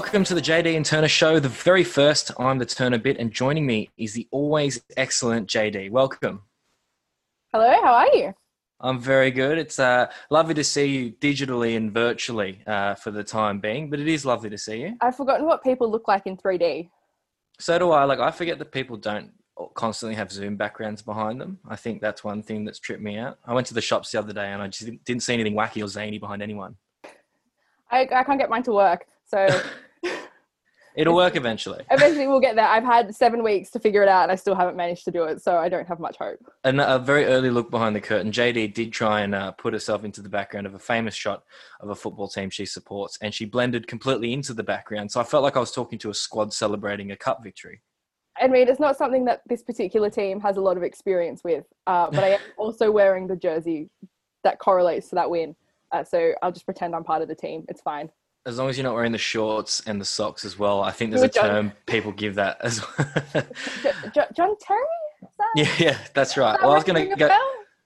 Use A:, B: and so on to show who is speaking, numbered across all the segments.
A: Welcome to the JD and Turner Show, the very first. I'm the Turner Bit, and joining me is the always excellent JD. Welcome.
B: Hello, how are you?
A: I'm very good. It's uh, lovely to see you digitally and virtually uh, for the time being, but it is lovely to see you.
B: I've forgotten what people look like in 3D.
A: So do I. Like, I forget that people don't constantly have Zoom backgrounds behind them. I think that's one thing that's tripped me out. I went to the shops the other day and I just didn't see anything wacky or zany behind anyone.
B: I, I can't get mine to work, so
A: It'll work eventually.
B: eventually we'll get there. I've had seven weeks to figure it out, and I still haven't managed to do it, so I don't have much hope.
A: And a very early look behind the curtain. JD did try and uh, put herself into the background of a famous shot of a football team she supports, and she blended completely into the background. So I felt like I was talking to a squad celebrating a cup victory.
B: I mean, it's not something that this particular team has a lot of experience with, uh, but I am also wearing the jersey that correlates to that win. Uh, so I'll just pretend I'm part of the team. It's fine.
A: As long as you're not wearing the shorts and the socks as well, I think there's a
B: John.
A: term people give that as well.
B: Jo- Jo- John Terry? That,
A: yeah, yeah, that's right.
B: that
A: Well, I was gonna go.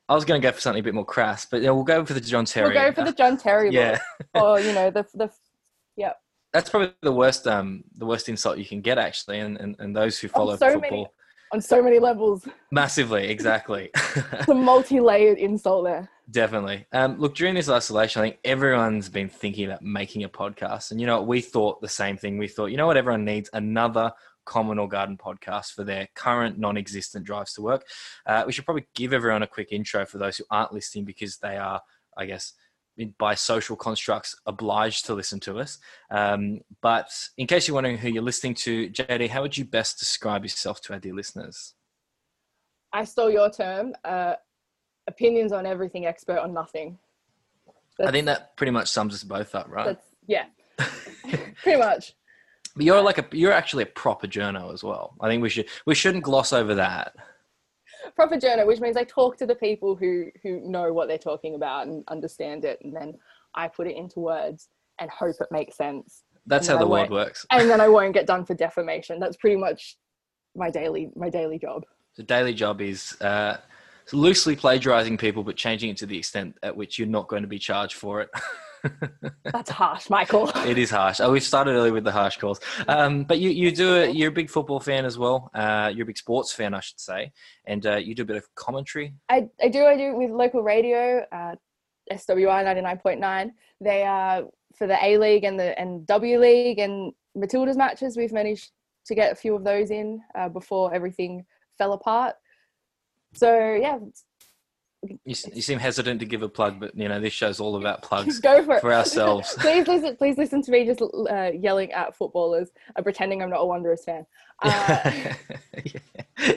A: I was gonna go for something a bit more crass, but yeah, we'll go for the John Terry.
B: We'll go for the John Terry
A: yeah.
B: Or, you know, the, the yeah.
A: That's probably the worst, um, the worst insult you can get actually, and and, and those who follow
B: so
A: football
B: many- On so many levels.
A: massively, exactly.
B: It's a multi-layered insult there.
A: Definitely. Um, look, during this isolation, I think everyone's been thinking about making a podcast. And, you know, we thought the same thing. We thought, you know what, everyone needs another Common or Garden podcast for their current non existent drives to work. Uh, we should probably give everyone a quick intro for those who aren't listening because they are, I guess, by social constructs, obliged to listen to us. Um, but in case you're wondering who you're listening to, JD, how would you best describe yourself to our dear listeners?
B: I stole your term. Uh, opinions on everything, expert on nothing.
A: I think that pretty much sums us both up, right?
B: That's yeah, pretty much.
A: But you're like a you're actually a proper journo as well. I think we should we shouldn't gloss over that.
B: Proper journal, which means I talk to the people who who know what they're talking about and understand it, and then I put it into words and hope it makes sense.
A: That's how the world works.
B: And then I won't get done for defamation. That's pretty much my daily my daily job.
A: The daily job is uh, loosely plagiarizing people, but changing it to the extent at which you're not going to be charged for it.
B: That's harsh, Michael.
A: it is harsh. Oh, we've started early with the harsh calls. Um, but you, you do it. You're a big football fan as well. Uh, you're a big sports fan, I should say, and uh, you do a bit of commentary.
B: I, I do I do with local radio, uh, SWI ninety nine point nine. They are for the A League and the and W League and Matildas matches. We've managed to get a few of those in uh, before everything fell apart. So yeah,
A: You, you seem hesitant to give a plug, but you know this show's all about plugs
B: go for it
A: for ourselves.
B: please listen. Please listen to me just uh, yelling at footballers, uh, pretending I'm not a Wanderers fan. Uh,
A: Yeah.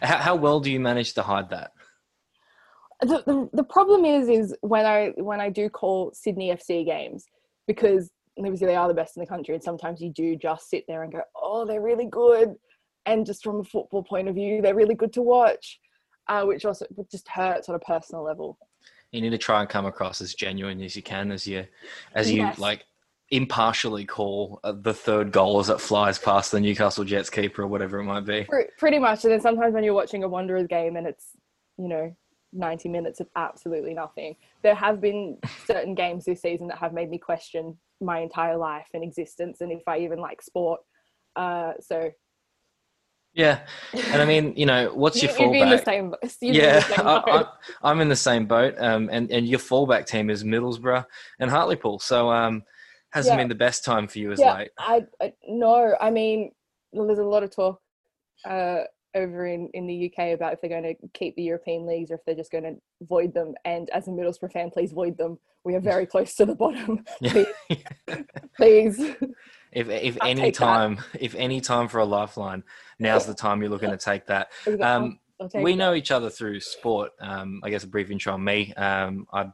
A: how, how well do you manage to hide that?
B: the, the the problem is is when I when I do call Sydney FC games because obviously they are the best in the country and sometimes you do just sit there and go oh they're really good and just from a football point of view they're really good to watch uh, which also just hurts on a personal level
A: You need to try and come across as genuine as you can, as you, as you
B: Yes.
A: like impartially call uh, the third goal as it flies past the Newcastle Jets keeper or whatever it might be.
B: Pretty much and then sometimes when you're watching a Wanderers game and it's you know 90 minutes of absolutely nothing there have been certain games this season that have made me question my entire life and existence and if I even like sport uh, so
A: Yeah, and I mean, you know, what's your
B: You- You'd be in the
A: fallback?
B: same. you'd
A: Yeah,
B: the same
A: I, I'm in the same boat, um, and and your fallback team is Middlesbrough and Hartlepool, so um, hasn't
B: Yeah.
A: been the best time for you as
B: yeah,
A: late.
B: I, I no. I mean, well, there's a lot of talk uh, over in in the UK about if they're going to keep the European leagues or if they're just going to void them. And as a Middlesbrough fan, please void them. We are very close to the bottom.
A: Yeah.
B: Please.
A: If if
B: I'll
A: any
B: take that.
A: time, if any time for a lifeline, now's the time you're looking to take that. Um, we know each other through sport. Um, I guess a brief intro on me. Um, I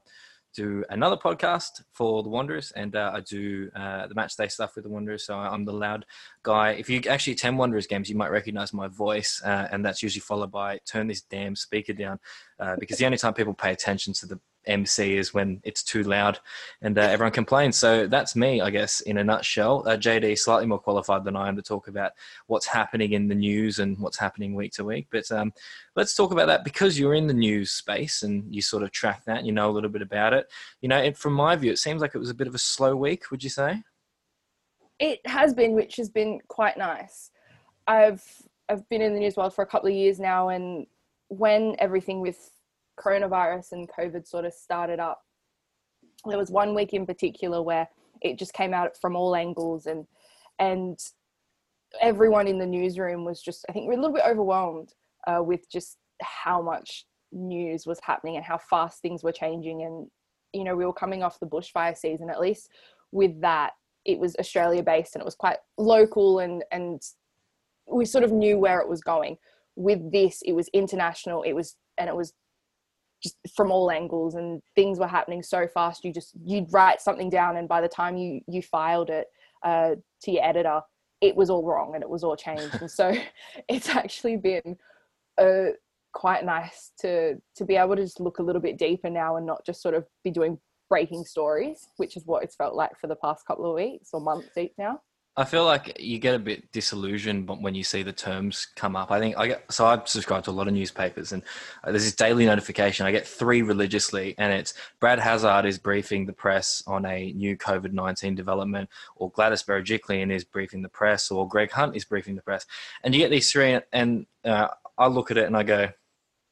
A: do another podcast for the Wanderers, and uh, I do uh, the match day stuff with the Wanderers. So I'm the loud guy. If you actually attend Wanderers games, you might recognize my voice, uh, and that's usually followed by "Turn this damn speaker down," uh, because the only time people pay attention to the MC is when it's too loud and uh, everyone complains. So that's me, I guess, in a nutshell. Uh, JD slightly more qualified than I am to talk about what's happening in the news and what's happening week to week. But um, let's talk about that because you're in the news space and you sort of track that. And you know a little bit about it. You know, and from my view, it seems like it was a bit of a slow week. Would you say?
B: It has been, which has been quite nice. I've I've been in the news world for a couple of years now, and when everything with coronavirus and COVID sort of started up, there was one week in particular where it just came out from all angles, and and everyone in the newsroom was just I think a little bit overwhelmed uh, with just how much news was happening and how fast things were changing. And you know we were coming off the bushfire season at least with that it was australia based and it was quite local and and we sort of knew where it was going. With this it was international it was and it was just from all angles and things were happening so fast you just you'd write something down and by the time you you filed it uh, to your editor it was all wrong and it was all changed. And so it's actually been uh, quite nice to to be able to just look a little bit deeper now and not just sort of be doing breaking stories which is what it's felt like for the past couple of weeks or months each now
A: I feel like you get a bit disillusioned when you see the terms come up. I think I get so I subscribe to a lot of newspapers, and uh, there's this daily notification. I get three religiously, and it's Brad Hazzard is briefing the press on a new COVID nineteen development, or Gladys Berejiklian is briefing the press, or Greg Hunt is briefing the press, and you get these three, and uh, I look at it and I go,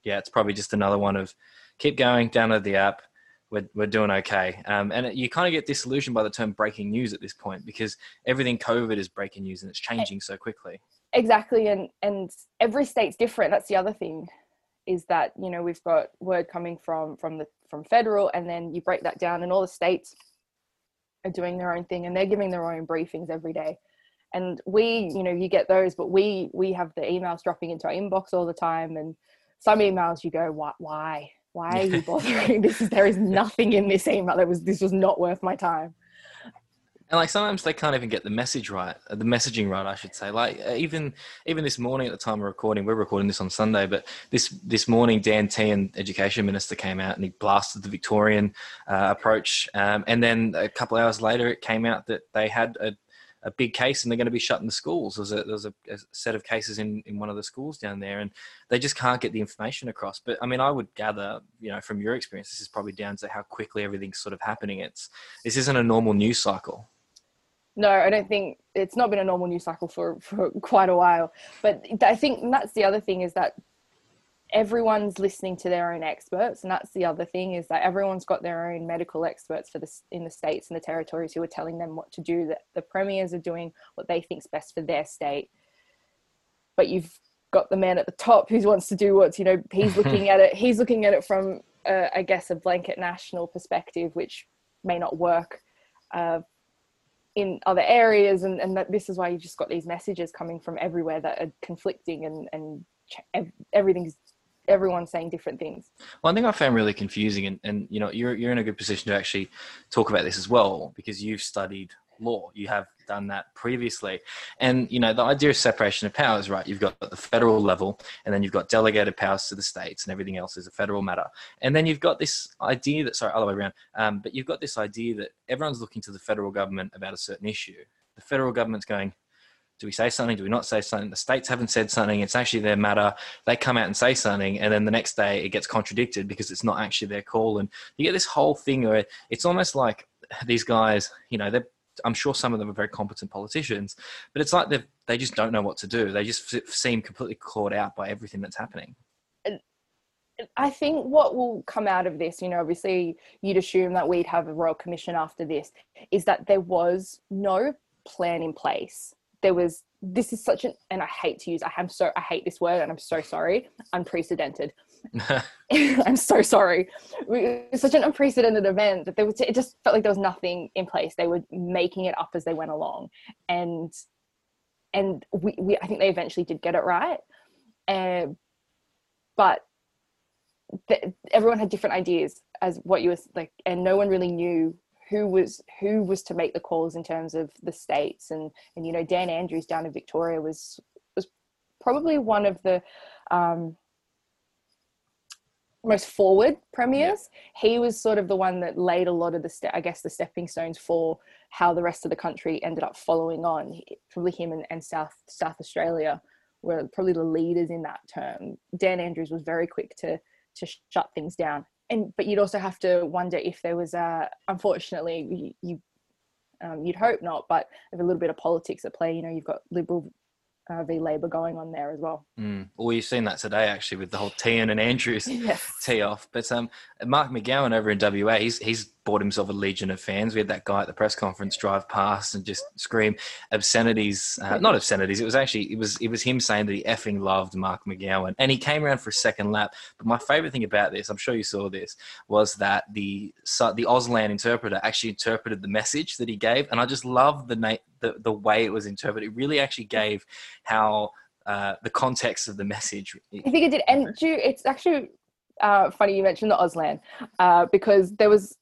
A: yeah, it's probably just another one of keep going, download the app, we're, we're doing okay. Um, and you kind of get disillusioned by the term breaking news at this point because everything COVID is breaking news and it's changing so quickly.
B: Exactly. And, and every state's different. That's the other thing is that, you know, we've got word coming from, from the, from federal and then you break that down and all the states are doing their own thing and they're giving their own briefings every day. And we, you know, you get those, but we, we have the emails dropping into our inbox all the time. And some emails you go, why, why? Why are you bothering? This is there is nothing in this email. That was this was not worth my time.
A: And like sometimes they can't even get the message right uh, the messaging right i should say. Like uh, even even this morning at the time of recording we're recording this on sunday but this this morning dan tehan education minister came out and he blasted the victorian uh, approach um, and then a couple hours later it came out that they had a a big case and they're going to be shutting the schools. There's a there's a, a, set of cases in, in one of the schools down there, and they just can't get the information across. But I mean, I would gather, you know, from your experience, this is probably down to how quickly everything's sort of happening. It's this isn't a normal news cycle.
B: No, I don't think it's not been a normal news cycle for for quite a while. But I think that's the other thing is that everyone's listening to their own experts and that's the other thing is that everyone's got their own medical experts for this in the states and the territories who are telling them what to do that the premiers are doing what they think's best for their state. But you've got the man at the top who wants to do what's you know he's looking at it he's looking at it from uh, i guess a blanket national perspective which may not work uh, in other areas and, and that this is why you've just got these messages coming from everywhere that are conflicting and and everything's everyone's saying different things.
A: One thing I found really confusing, and, and you know, you're you're in a good position to actually talk about this as well because you've studied law. You have done that previously, and you know the idea of separation of powers, right? You've got the federal level, and then you've got delegated powers to the states, and everything else is a federal matter. And then you've got this idea that sorry, other way around. Um, but you've got this idea that everyone's looking to the federal government about a certain issue. The federal government's going, do we say something? Do we not say something? The states haven't said something. It's actually their matter. They come out and say something, and then the next day it gets contradicted because it's not actually their call. And you get this whole thing where it's almost like these guys, you know, they're I'm sure some of them are very competent politicians, but it's like they just don't know what to do. They just f- seem completely caught out by everything that's happening.
B: I think what will come out of this, you know, obviously you'd assume that we'd have a royal commission after this, is that there was no plan in place there was this is such an and I hate to use I am so I hate this word and I'm so sorry unprecedented. I'm so sorry. It was such an unprecedented event that there was it just felt like there was nothing in place. They were making it up as they went along, and and we, we I think they eventually did get it right, uh, but the, everyone had different ideas as what you were like, and no one really knew who was who was to make the calls in terms of the states and and you know Dan Andrews down in Victoria was was probably one of the um, most forward premiers. Yeah. He was sort of the one that laid a lot of the ste- I guess the stepping stones for how the rest of the country ended up following on. Probably him and, and South South Australia were probably the leaders in that term. Dan Andrews was very quick to to shut things down and but you'd also have to wonder if there was a unfortunately you, you Um, you'd hope not, but a little bit of politics at play. You know, you've got Liberal uh, v Labor going on there as well.
A: Mm. Well, you've seen that today actually with the whole Tehan and Andrews
B: Yes.
A: tee off. But um, Mark McGowan over in WA, he's he's bought himself a legion of fans. We had that guy at the press conference drive past and just scream obscenities. Uh, not obscenities. It was actually it was it was him saying that he effing loved Mark McGowan, and he came around for a second lap. But my favorite thing about this, I'm sure you saw this, was that the the Auslan interpreter actually interpreted the message that he gave, and I just love the na- the the way it was interpreted. It really actually gave how. Uh, the context of the message.
B: I think it did. And you, it's actually uh, funny you mentioned the Auslan uh, because there was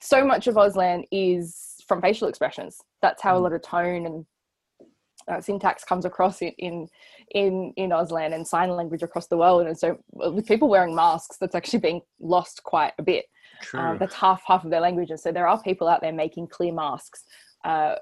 B: so much of Auslan is from facial expressions. That's how a lot of tone and uh, syntax comes across in, in in in Auslan and sign language across the world. And so with people wearing masks, that's actually being lost quite a bit.
A: True.
B: Um, that's half half of their language. And so there are people out there making clear masks uh,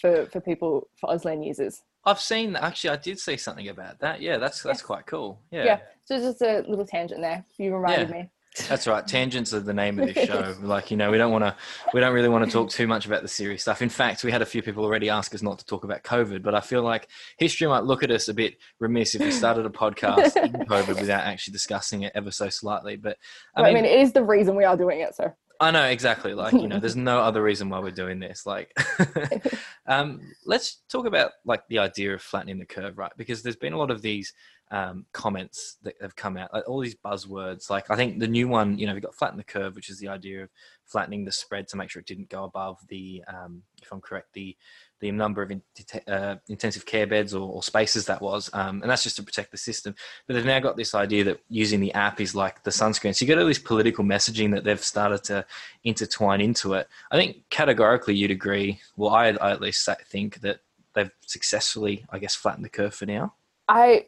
B: for for people for Auslan users.
A: I've seen actually. I did see something about that. Yeah, that's that's
B: Yeah.
A: quite cool. Yeah,
B: Yeah. So just a little tangent there. You reminded
A: Yeah.
B: me.
A: That's right. Tangents are the name of this show. like you know, we don't want to, we don't really want to talk too much about the serious stuff. In fact, we had a few people already ask us not to talk about COVID, but I feel like history might look at us a bit remiss if we started a podcast in COVID without actually discussing it ever so slightly. But I mean,
B: I mean, it is the reason we are doing it. So
A: I know exactly. Like you know, there's no other reason why we're doing this. Like, um, let's talk about like the idea of flattening the curve, right? Because there's been a lot of these um, comments that have come out, like all these buzzwords. Like I think the new one, you know, we got flatten the curve, which is the idea of flattening the spread to make sure it didn't go above the, um, if I'm correct, the the number of in, uh, intensive care beds or, or spaces that was, um, and that's just to protect the system. But they've now got this idea that using the app is like the sunscreen. So you got all this political messaging that they've started to intertwine into it. I think categorically you'd agree. Well, I, I at least think that they've successfully, I guess, flattened the curve for now.
B: I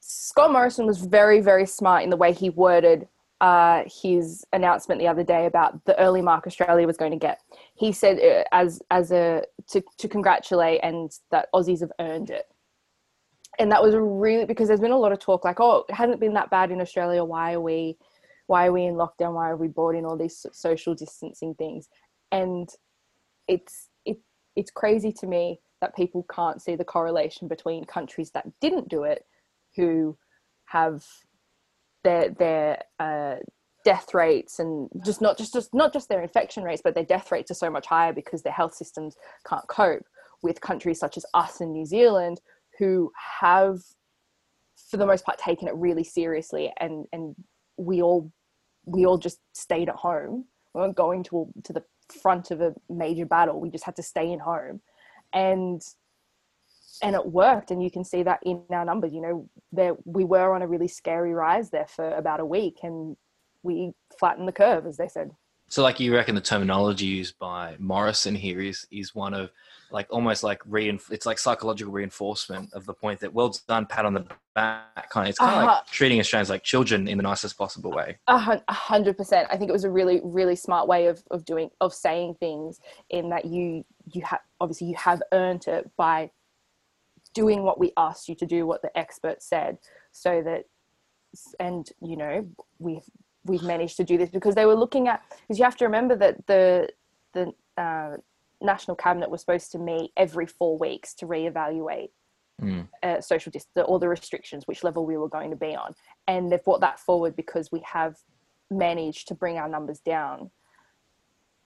B: Scott Morrison was very very smart in the way he worded uh, his announcement the other day about the early mark Australia was going to get. He said uh, as as a to to congratulate and that Aussies have earned it. And that was really because there's been a lot of talk like oh it hasn't been that bad in Australia why are we why are we in lockdown why are we brought in all these social distancing things and it's it it's crazy to me that people can't see the correlation between countries that didn't do it who have their their uh, death rates and just not just, just not just their infection rates, but their death rates are so much higher because their health systems can't cope with countries such as us and New Zealand who have for the most part taken it really seriously and and we all we all just stayed at home. We weren't going to to the front of a major battle. We just had to stay in home. And and it worked and you can see that in our numbers you know there we were on a really scary rise there for about a week and we flattened the curve as they said
A: So, like, you reckon the terminology used by Morrison here is is one of like almost like reinf- it's like psychological reinforcement of the point that well done, pat on the back, kind of. It's kind of
B: Uh-huh.
A: like treating Australians like children in the nicest possible way.
B: A hundred percent. I think it was a really, really smart way of, of doing of saying things in that you you have obviously you have earned it by doing what we asked you to do, what the expert said, so that and you know we've we've managed to do this because they were looking at because you have to remember that the the uh, national cabinet was supposed to meet every four weeks to reevaluate
A: Mm.
B: uh, social distance, all the restrictions, which level we were going to be on. And they've brought that forward because we have managed to bring our numbers down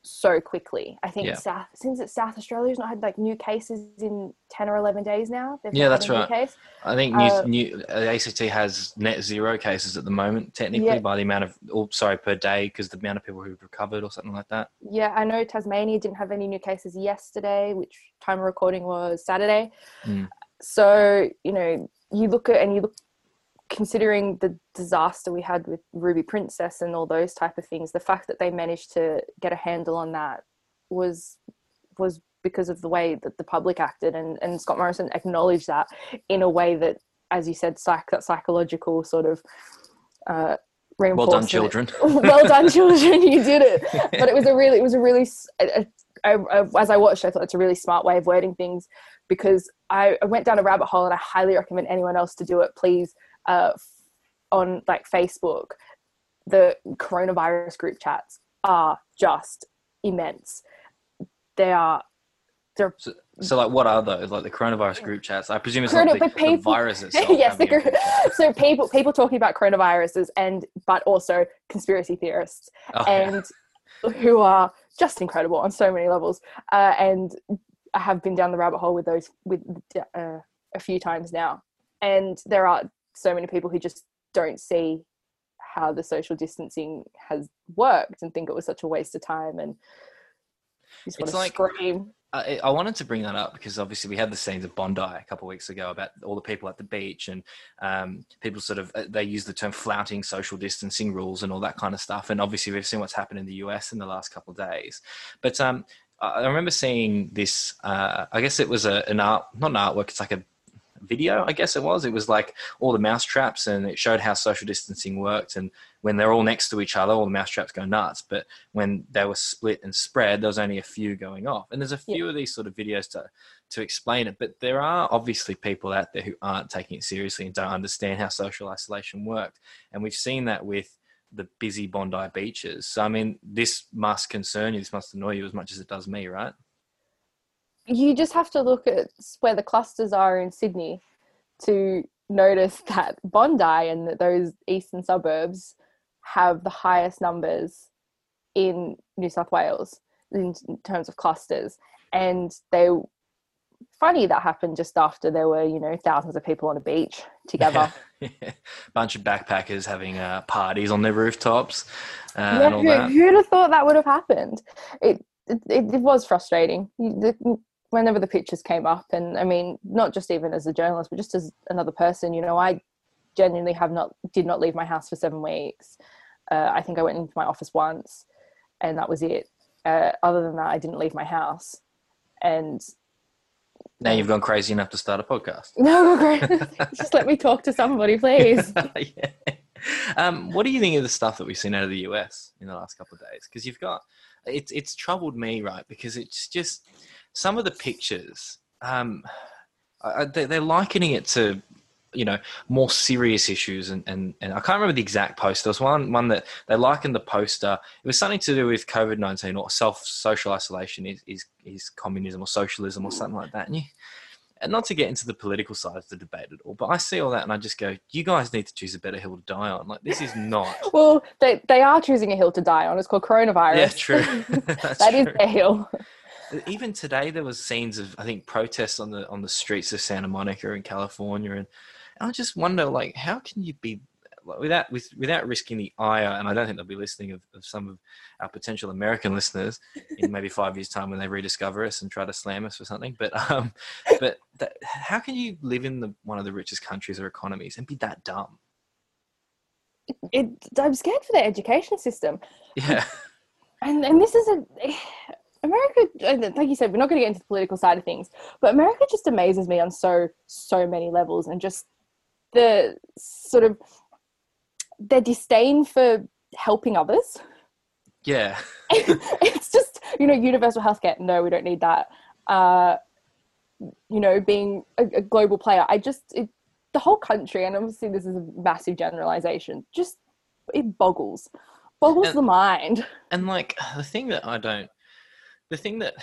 B: so quickly. I think
A: Yeah.
B: South, since it's South Australia's not had like new cases in 10 or 11 days now.
A: Yeah, that's right.
B: Case.
A: I think new,
B: Uh,
A: new uh, ACT has net zero cases at the moment, technically
B: Yeah.
A: by the amount of, oh, sorry, per day because the amount of people who've recovered or something like that.
B: Yeah, I know Tasmania didn't have any new cases yesterday, which time of recording was Saturday.
A: Mm.
B: So, you know, you look at and you look considering the disaster we had with Ruby Princess and all those type of things, the fact that they managed to get a handle on that was was because of the way that the public acted and, and Scott Morrison acknowledged that in a way that, as you said, psych that psychological sort of uh
A: Well done, children.
B: well done children you did it. But it was a really it was a really a- a- I- as i watched i thought it's a really smart way of wording things because I, I went down a rabbit hole and i highly recommend anyone else to do it please uh, on like facebook the coronavirus group chats are just immense they are they're
A: So, so like, what are those? Like the coronavirus group chats? I presume it's
B: Corona-
A: the,
B: but people-
A: the virus itself.
B: yes, the,
A: group
B: so people people talking about coronaviruses and but also conspiracy theorists
A: Oh, yeah.
B: and who are just incredible on so many levels. Uh, and I have been down the rabbit hole with those with uh, a few times now, and there are so many people who just don't see how the social distancing has worked and think it was such a waste of time and just want
A: It's
B: to
A: like-
B: scream.
A: I, I wanted to bring that up because obviously we had the scenes of Bondi a couple of weeks ago about all the people at the beach and um, people sort of uh, they use the term flouting social distancing rules and all that kind of stuff. And obviously we've seen what's happened in the US in the last couple of days. But um, I I remember seeing this. Uh, I guess it was a, an art, not an artwork. It's like a video. I guess it was. It was like all the mouse traps, and it showed how social distancing worked. And when they're all next to each other, all the mouse traps go nuts. But when they were split and spread, there was only a few going off. And there's a
B: Yeah.
A: few of these sort of videos to to explain it. But there are obviously people out there who aren't taking it seriously and don't understand how social isolation worked. And we've seen that with the busy Bondi beaches. So I mean, this must concern you. This must annoy you as much as it does me, right?
B: You just have to look at where the clusters are in Sydney to notice that Bondi and that those eastern suburbs have the highest numbers in New South Wales in terms of clusters. And they funny that happened just after there were, you know, thousands of people on a beach together.
A: Bunch of backpackers having uh, parties on their rooftops uh,
B: yeah,
A: and all
B: who,
A: that.
B: who'd have thought that would have happened? It it, it, it was frustrating. The- Whenever the pictures came up, and I mean, not just even as a journalist, but just as another person, you know, I genuinely have not did not leave my house for seven weeks. Uh, I think I went into my office once, and that was it. Uh, other than that, I didn't leave my house. And
A: Now you've gone crazy enough to start a podcast.
B: no, just let me talk to somebody, please.
A: yeah. Um, what do you think of the stuff that we've seen out of the US in the last couple of days? Because you've got it's it's troubled me, right? Because it's just some of the pictures. Um, I, I- they- they're likening it to you know more serious issues and, and and I can't remember the exact post. There was one one that they likened the poster. It was something to do with COVID nineteen or self social isolation is, is is communism or socialism or something like that. And you and not to get into the political side of the debate at all, but I see all that and I just go, you guys need to choose a better hill to die on. Like this is not.
B: well, they they are choosing a hill to die on. It's called coronavirus.
A: yeah, true.
B: That is
A: true.
B: their hill.
A: Even today, there was scenes of I think protests on the on the streets of Santa Monica in California, and, and I just wonder, like, how can you be like, without with, without risking the ire? And I don't think they'll be listening of, of some of our potential American listeners in maybe five years' time when they rediscover us and try to slam us for something. But um, but that, how can you live in the one of the richest countries or economies and be that dumb?
B: It, I'm scared for their education system.
A: Yeah,
B: and and this is a America. Like you said, we're not going to get into the political side of things, but America just amazes me on so so many levels, and just the sort of their disdain for helping others.
A: yeah.
B: it's just you know universal healthcare. No, we don't need that. Uh, you know, being a, a global player, I just it, the whole country, and obviously this is a massive generalization. Just it boggles, boggles
A: And-
B: the mind.
A: and like the thing that I don't, the thing that,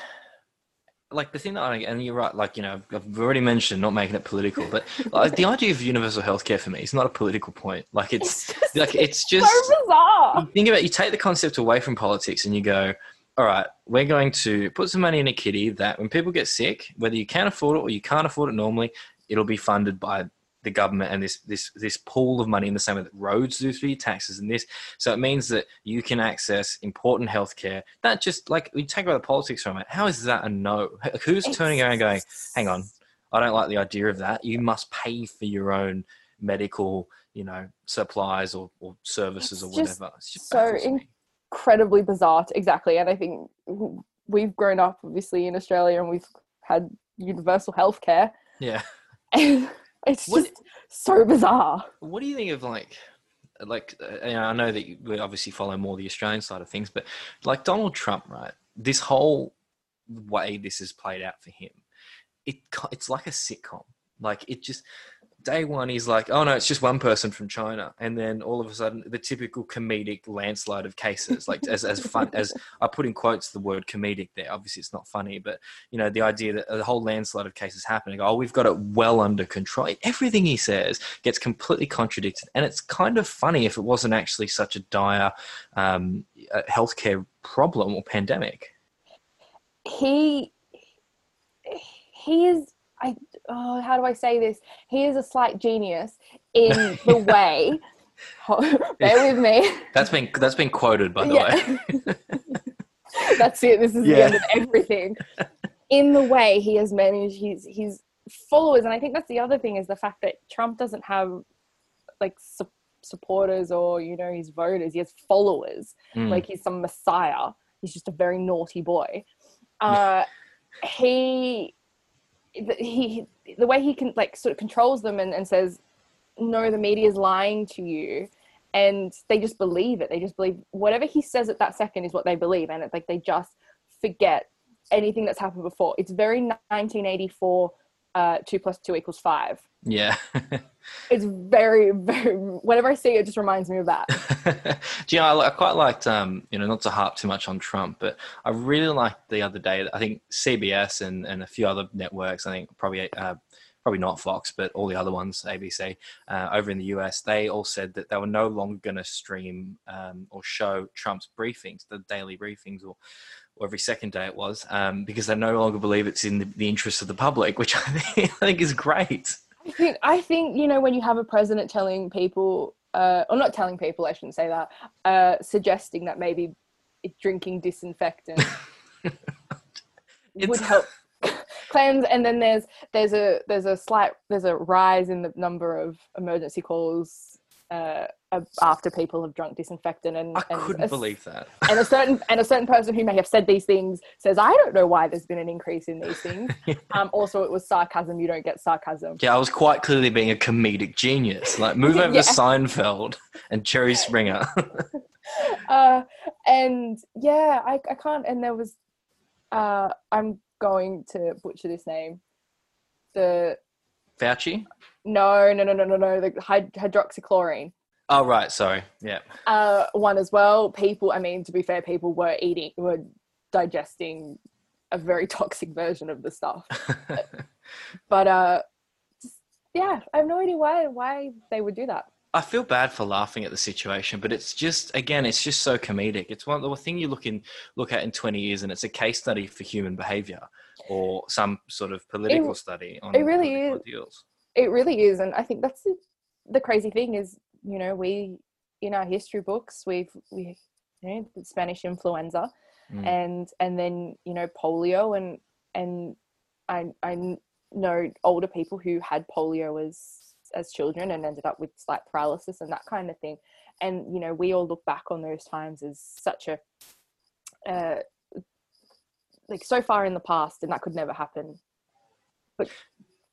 A: like the thing that I and you're right, like you know, I've already mentioned not making it political, but like the idea of universal healthcare for me is not a political point. Like it's
B: It's just
A: like it's just
B: so bizarre.
A: you think about you take the concept away from politics and you go, all right, we're going to put some money in a kitty that when people get sick, whether you can afford it or you can't afford it normally, it'll be funded by the government and this this this pool of money in the same way that roads do through your taxes and this. So it means that you can access important healthcare. That just like we take away the politics from it. How is that a no? Who's turning around going, hang on, I don't like the idea of that. You must pay for your own medical, you know, supplies or, or services or whatever. It's just
B: so
A: baffles
B: in-
A: me.
B: incredibly bizarre exactly and i think we've grown up obviously in australia and we've had universal healthcare
A: Yeah.
B: it's
A: What-
B: just so bizarre
A: What do you think of like, like uh, you know, I know that you, we obviously follow more the Australian side of things, but like Donald Trump, right? This whole way this is played out for him, it it's like a sitcom. Like it just day one he's like, "Oh no, it's just one person from China," and then all of a sudden the typical comedic landslide of cases, like as as fun as I put in quotes the word comedic there. Obviously, it's not funny, but you know the idea that a whole landslide of cases happening. Oh, we've got it well under control. Everything he says gets completely contradicted, and it's kind of funny if it wasn't actually such a dire um, healthcare problem or pandemic.
B: He he is I oh, how do I say this? He is a slight genius in the way. bear with me.
A: That's been that's been quoted by the yeah. way.
B: that's it. This is yeah. the end of everything. In the way he has managed his his followers, and I think that's the other thing is the fact that Trump doesn't have like su- supporters or you know his voters. He has followers. Mm. Like he's some messiah. He's just a very naughty boy. Uh, he he the way he can like sort of controls them and, and says no the media is lying to you and they just believe it. They just believe whatever he says at that second is what they believe and it's like they just forget anything that's happened before. It's very 1984 uh, two plus two equals five.
A: Yeah.
B: it's very, very, whenever I see it, it just reminds me of that.
A: Do you know, I, I, quite liked, um, you know, not to harp too much on Trump, but I really liked the other day, I think CBS and, and a few other networks, I think probably, uh, probably not Fox, but all the other ones, ABC, uh, over in the US, they all said that they were no longer going to stream um, or show Trump's briefings, the daily briefings, or or every second day it was, um, because they no longer believe it's in the, the interest of the public, which I think, I think is great.
B: I think, I think, you know, when you have a president telling people, uh, or not telling people, I shouldn't say that, uh, suggesting that maybe drinking disinfectant would help cleanse and then there's there's a there's a slight there's a rise in the number of emergency calls uh, after people have drunk disinfectant and
A: I
B: and
A: couldn't a, believe that.
B: and a certain and a certain person who may have said these things says, I don't know why there's been an increase in these things. um, also, it was sarcasm. You don't get sarcasm.
A: Yeah, I was quite clearly being a comedic genius. Like move over yeah. to Seinfeld and Jerry Springer.
B: uh, and yeah, I, I can't. And there was, uh, I'm going to butcher this name. The
A: Fauci.
B: No, no, no, no, no, no. The hydroxychloroquine.
A: Oh right, sorry. Yeah.
B: Uh, one as well. People. I mean, to be fair, people were eating, were digesting a very toxic version of the stuff. but uh, just, yeah, I have no idea why why they would do that.
A: I feel bad for laughing at the situation, but it's just again, it's just so comedic. It's one the thing you look in look at in twenty years, and it's a case study for human behavior or some sort of political
B: it,
A: study
B: on it really is. Ideals it really is and i think that's the, the crazy thing is you know we in our history books we've we you know the spanish influenza mm. and and then you know polio and and i i know older people who had polio as as children and ended up with slight paralysis and that kind of thing and you know we all look back on those times as such a uh, like so far in the past and that could never happen but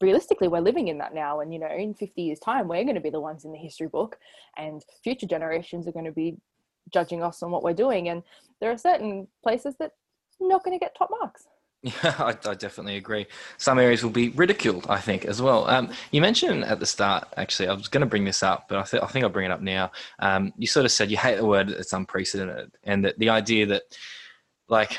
B: realistically we're living in that now and you know in 50 years time we're going to be the ones in the history book and future generations are going to be judging us on what we're doing and there are certain places that not going to get top marks
A: yeah, I, I, definitely agree. Some areas will be ridiculed, I think, as well. Um, you mentioned at the start, actually, I was going to bring this up, but I, th- I think I'll bring it up now. Um, you sort of said you hate the word it's unprecedented, and that the idea that, like,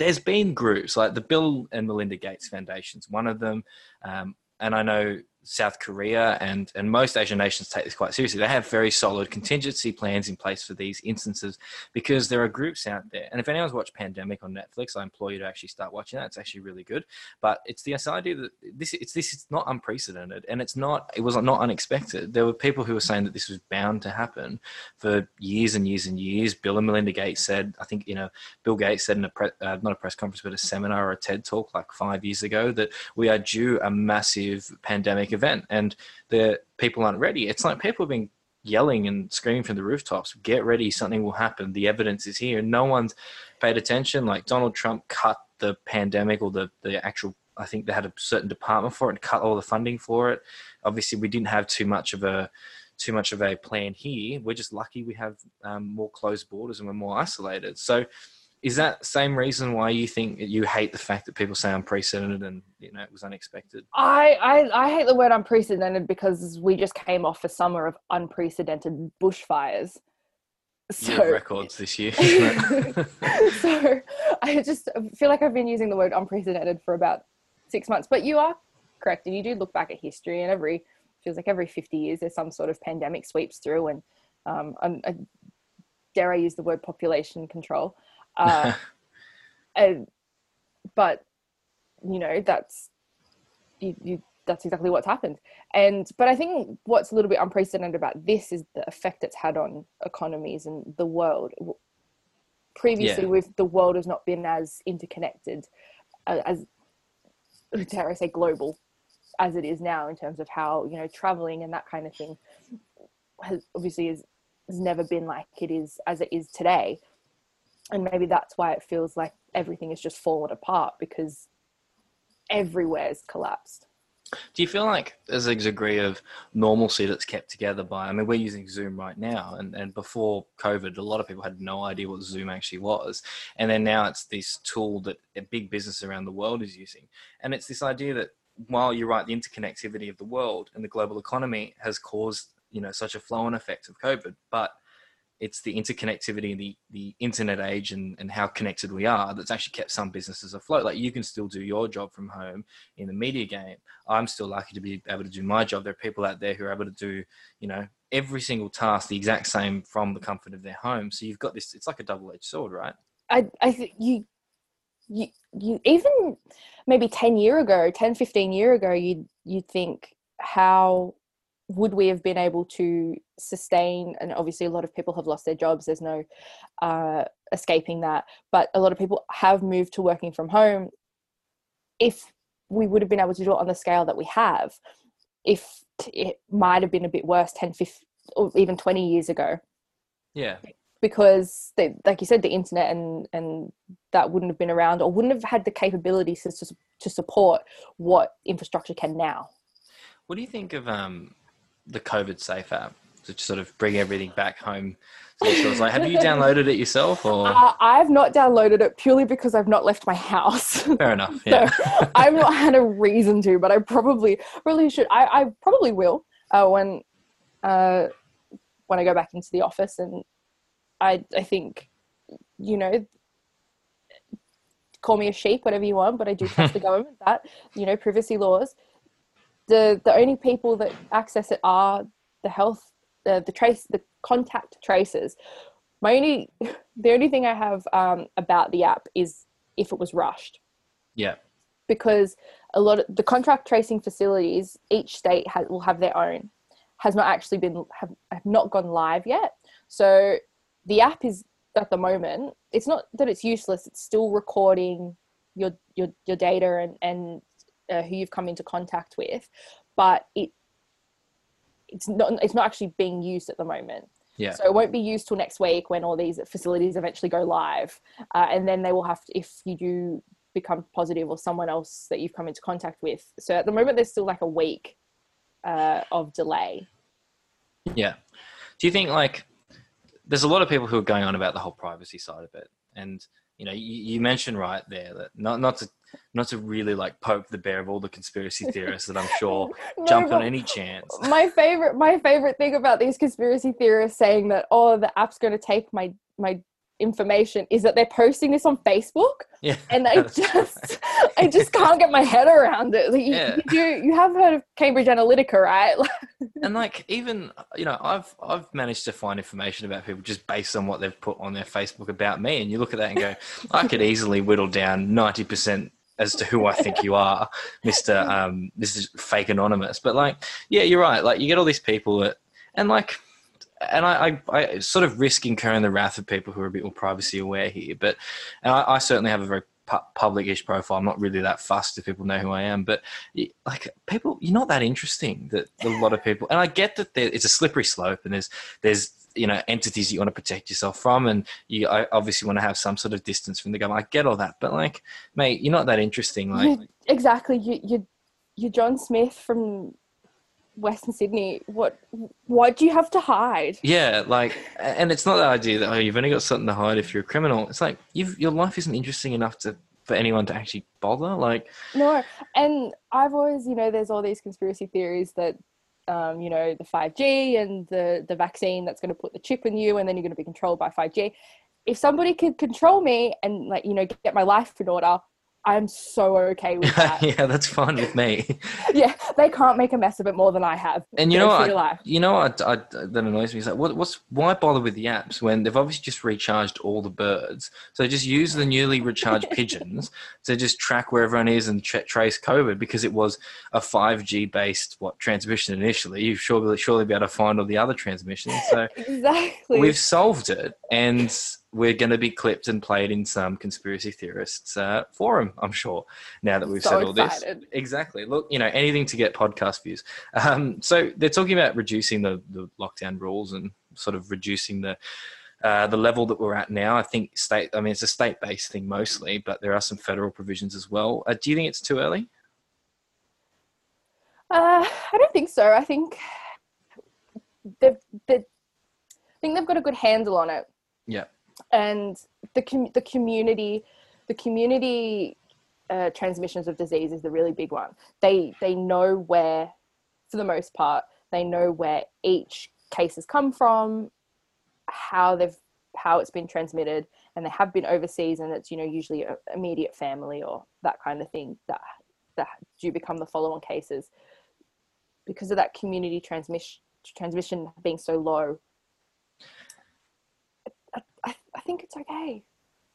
A: there's been groups like the Bill and Melinda Gates Foundation's one of them. Um, and I know South Korea and, and most Asian nations take this quite seriously. They have very solid contingency plans in place for these instances because there are groups out there. And if anyone's watched Pandemic on Netflix, I implore you to actually start watching that. It's actually really good. But it's the idea that this it's this is not unprecedented and it's not it was not unexpected. There were people who were saying that this was bound to happen for years and years and years. Bill and Melinda Gates said, I think you know, Bill Gates said in a pre, uh, not a press conference but a seminar or a TED talk like five years ago that we are due a massive pandemic event and the people aren't ready. It's like people have been yelling and screaming from the rooftops, get ready, something will happen. The evidence is here. No one's paid attention. Like Donald Trump cut the pandemic or the, the actual I think they had a certain department for it and cut all the funding for it. Obviously, we didn't have too much of a too much of a plan here. We're just lucky we have um, more closed borders and we're more isolated. So is that same reason why you think you hate the fact that people say unprecedented and you know it was unexpected?
B: I, I, I hate the word unprecedented because we just came off a summer of unprecedented bushfires.
A: So, records this year.
B: so I just feel like I've been using the word unprecedented for about six months. But you are correct, and you do look back at history, and every feels like every fifty years there's some sort of pandemic sweeps through, and um, I, dare I use the word population control. Uh, and, but you know that's you, you that's exactly what's happened. And but i think what's a little bit unprecedented about this is the effect it's had on economies and the world. Previously yeah. with the world has not been as interconnected uh, as dare i say global as it is now in terms of how you know traveling and that kind of thing has obviously is has never been like it is as it is today and maybe that's why it feels like everything is just fallen apart because everywhere's collapsed.
A: Do you feel like there's a degree of normalcy that's kept together by i mean we're using zoom right now and, and before covid a lot of people had no idea what zoom actually was. And then now it's this tool that a big business around the world is using. And it's this idea that while you're right the interconnectivity of the world and the global economy has caused you know such a flow on effect of covid but it's the interconnectivity and the the internet age and, and how connected we are that's actually kept some businesses afloat. Like you can still do your job from home in the media game. I'm still lucky to be able to do my job. There are people out there who are able to do you know every single task the exact same from the comfort of their home. So you've got this it's like a double-edged sword right?
B: I i think you you you even maybe 10 year ago 10 15 year ago you you'd think how would we have been able to sustain? And obviously a lot of people have lost their jobs. There's no uh, escaping that. But a lot of people have moved to working from home. If we would have been able to do it on the scale that we have if it might have been a bit worse 10 15 or even 20 years ago.
A: Yeah.
B: Because they, like you said the internet and and that wouldn't have been around or wouldn't have had the capabilities to, to support what infrastructure can now.
A: What do you think of um the COVID Safe app to sort of bring everything back home. So it was like, have you downloaded it yourself, or
B: uh, I've not downloaded it purely because I've not left my house.
A: Fair enough. Yeah,
B: so I've not had a reason to, but I probably really should. I, I probably will uh, when uh, when I go back into the office, and I I think you know call me a sheep, whatever you want, but I do trust the government that you know privacy laws the the only people that access it are the health the the trace the contact tracers my only the only thing i have um, about the app is if it was rushed.
A: Yeah.
B: Because a lot of the contract tracing facilities each state has, will have their own has not actually been have, have not gone live yet. So the app is at the moment it's not that it's useless it's still recording your your, your data and and uh, who you've come into contact with, but it it's not it's not actually being used at the moment.
A: Yeah.
B: So it won't be used till next week when all these facilities eventually go live, uh, and then they will have to if you do become positive or someone else that you've come into contact with. So at the moment, there's still like a week uh, of delay.
A: Yeah. Do you think like there's a lot of people who are going on about the whole privacy side of it, and you know, you, you mentioned right there that not not to not to really like poke the bear of all the conspiracy theorists that I'm sure no, jump on any chance.
B: My favorite my favorite thing about these conspiracy theorists saying that oh the app's going to take my my information is that they're posting this on Facebook.
A: Yeah.
B: And I just I just can't get my head around it. Like, yeah. you, you you have heard of Cambridge Analytica, right?
A: and like even you know, I've I've managed to find information about people just based on what they've put on their Facebook about me. And you look at that and go, I could easily whittle down ninety percent as to who I think you are, Mister. Um, this is fake anonymous. But like, yeah, you're right. Like, you get all these people that, and like, and I, I, I, sort of risk incurring the wrath of people who are a bit more privacy aware here. But I, I, certainly have a very public-ish profile. I'm not really that fussed if people know who I am. But like people, you're not that interesting. That a lot of people, and I get that there, it's a slippery slope, and there's there's you know entities you want to protect yourself from, and you obviously want to have some sort of distance from the government. I get all that, but like, mate, you're not that interesting. Like
B: you, exactly, you you you're John Smith from Western Sydney. What what do you have to hide?
A: Yeah, like, and it's not the idea that oh, you've only got something to hide if you're a criminal. It's like you've your life isn't interesting enough to for anyone to actually bother. Like,
B: No, and I've always, you know, there's all these conspiracy theories that, um, you know, the 5G and the the vaccine that's going to put the chip in you, and then you're going to be controlled by 5G. If somebody could control me and like, you know, get my life in order, I'm so okay with that.
A: yeah, that's fine with me.
B: yeah, they can't make a mess of it more than I have.
A: And you know what?
B: life.
A: You know what I, I, that annoys me is like, what, what's why bother with the apps when they've obviously just recharged all the birds? So just use the newly recharged pigeons to just track where everyone is and tra- trace COVID because it was a five G based what transmission initially. You surely surely be able to find all the other transmissions. So
B: Exactly.
A: we've solved it, and we're going to be clipped and played in some conspiracy theorists uh, forum. I'm sure now that we've
B: So
A: said all this. Exactly. Look, you know, anything to get podcast views. Um, so they're talking about reducing the, the lockdown rules and sort of reducing the uh, the level that we're at now. I think state. I mean, it's a state-based thing mostly, but there are some federal provisions as well. Uh, do you think it's too early?
B: Uh, I don't think so. I think they've, they I think they've got a good handle on it.
A: Yeah.
B: And the com- the community, the community uh, transmissions of disease is the really big one. They they know where, for the most part, they know where each case has come from, how they've how it's been transmitted, and they have been overseas, and it's you know usually immediate family or that kind of thing that that do become the follow-on cases because of that community transmission transmission being so low. I, I think it's okay.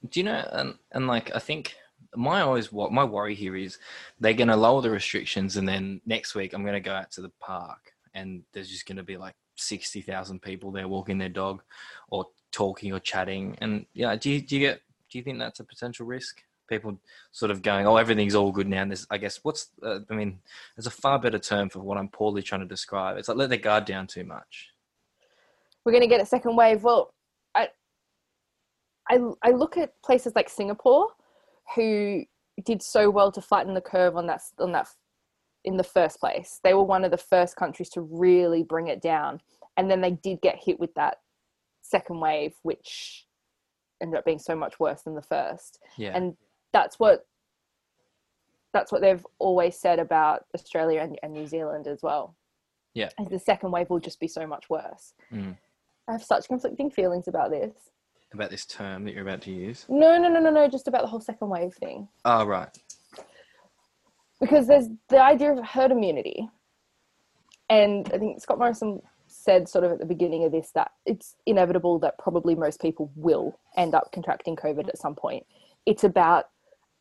A: Do you know? And and like I think my always what my worry here is they're going to lower the restrictions, and then next week I'm going to go out to the park, and there's just going to be like sixty thousand people there walking their dog, or talking or chatting, and yeah, do you do you get do you think that's a potential risk? People sort of going, oh, everything's all good now. And there's, I guess, what's, uh, I mean, there's a far better term for what I'm poorly trying to describe. It's like let their guard down too much.
B: We're going to get a second wave. Well, I, I look at places like Singapore, who did so well to flatten the curve on that on that in the first place. They were one of the first countries to really bring it down, and then they did get hit with that second wave, which ended up being so much worse than the first.
A: Yeah.
B: and that's what that's what they've always said about Australia and, and New Zealand as well.
A: Yeah.
B: As the second wave will just be so much worse.
A: Mm.
B: I have such conflicting feelings about this.
A: About this term that you're about to use.
B: No, no, no, no, no, just about the whole second wave thing.
A: Oh, right.
B: Because there's the idea of herd immunity. And I think Scott Morrison said sort of at the beginning of this that it's inevitable that probably most people will end up contracting COVID at some point. It's about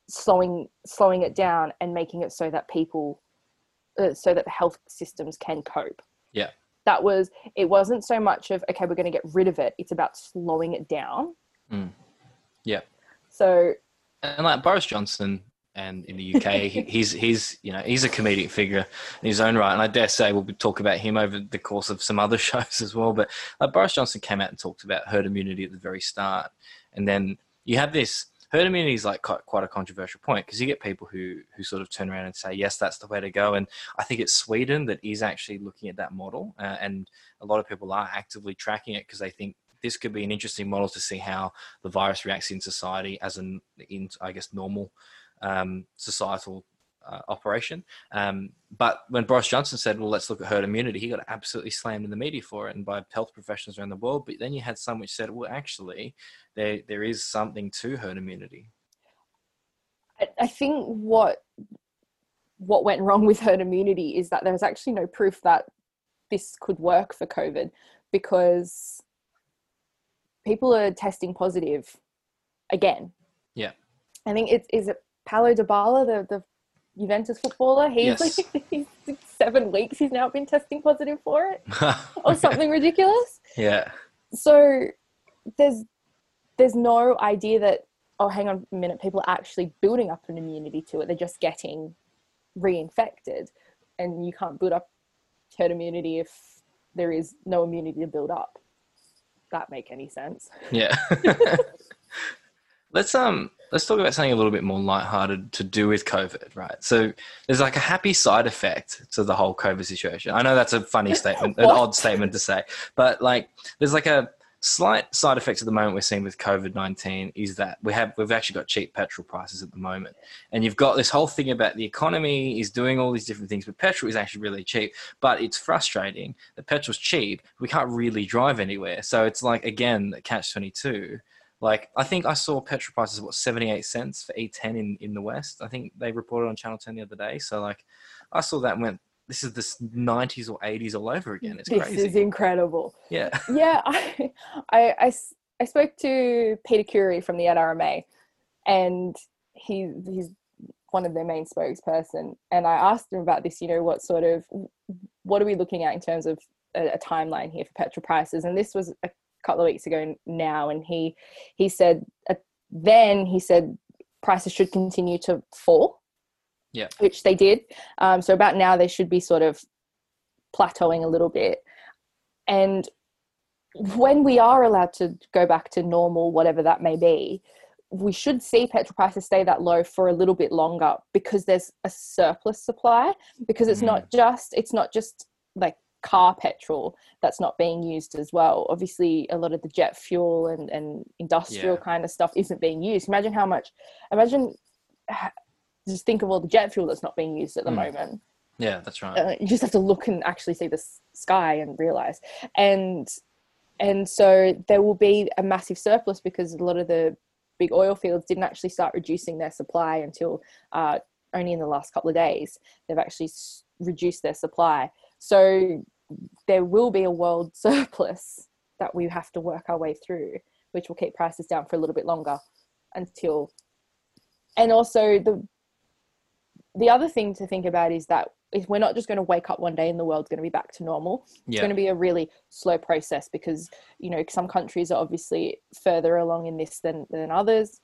B: slowing slowing it down and making it so that people uh, so that the health systems can cope.
A: Yeah.
B: That was it wasn't so much of okay we're going to get rid of it. It's about slowing it down.
A: Mm. Yeah.
B: So
A: and like Boris Johnson and in the UK, he's he's you know he's a comedic figure in his own right, and I dare say we'll talk about him over the course of some other shows as well. But like Boris Johnson came out and talked about herd immunity at the very start, and then you have this herd immunity is like quite, quite a controversial point because you get people who who sort of turn around and say yes that's the way to go and i think it's sweden that is actually looking at that model uh, and a lot of people are actively tracking it because they think this could be an interesting model to see how the virus reacts in society as an in i guess normal um, societal uh, operation. Um, but when Boris Johnson said, "Well, let's look at herd immunity," he got absolutely slammed in the media for it and by health professionals around the world. But then you had some which said, "Well, actually, there there is something to herd immunity."
B: I, I think what what went wrong with herd immunity is that there's actually no proof that this could work for COVID because people are testing positive again.
A: Yeah.
B: I think it's is it Paulo Dybala, the the Juventus footballer. He's
A: Yes.
B: like he's like seven weeks. He's now been testing positive for it, or something ridiculous.
A: Yeah.
B: So there's there's no idea that oh, hang on a minute, people are actually building up an immunity to it. They're just getting reinfected, and you can't build up herd immunity if there is no immunity to build up. That make any sense?
A: Yeah. let's um let's talk about something a little bit more lighthearted to do with COVID, right? So there's like a happy side effect to the whole COVID situation. I know that's a funny statement, an odd statement to say, but like there's like a slight side effect at the moment we're seeing with COVID nineteen is that we have we've actually got cheap petrol prices at the moment, and you've got this whole thing about the economy is doing all these different things, but petrol is actually really cheap. But it's frustrating that petrol's cheap, we can't really drive anywhere. So it's like again, catch twenty two. Like I think I saw petrol prices what seventy eight cents for E10 in in the West. I think they reported on Channel Ten the other day. So like I saw that and went this is the 90s or 80s all over again. It's
B: this
A: crazy.
B: is incredible.
A: Yeah.
B: yeah, I, I, I, I spoke to Peter Khoury from the NRMA, and he he's one of their main spokesperson. And I asked him about this. You know, what sort of what are we looking at in terms of a, a timeline here for petrol prices? And this was a couple of weeks ago now, and he he said uh, then he said prices should continue to fall
A: yeah.
B: Which they did. Um, so about now they should be sort of plateauing a little bit. And when we are allowed to go back to normal, whatever that may be, we should see petrol prices stay that low for a little bit longer because there's a surplus supply because it's mm. not just it's not just like car petrol that's not being used as well obviously a lot of the jet fuel and, and industrial yeah. kind of stuff isn't being used imagine how much imagine just think of all the jet fuel that's not being used at the mm. moment.
A: Yeah, that's right.
B: Uh, you just have to look and actually see the sky and realize. And and so there will be a massive surplus because a lot of the big oil fields didn't actually start reducing their supply until uh, only in the last couple of days. They've actually s- reduced their supply. So there will be a world surplus that we have to work our way through, which will keep prices down for a little bit longer until. And also the the other thing to think about is that if we're not just going to wake up one day and the world's going to be back to normal it's yeah. going to be a really slow process because you know some countries are obviously further along in this than than others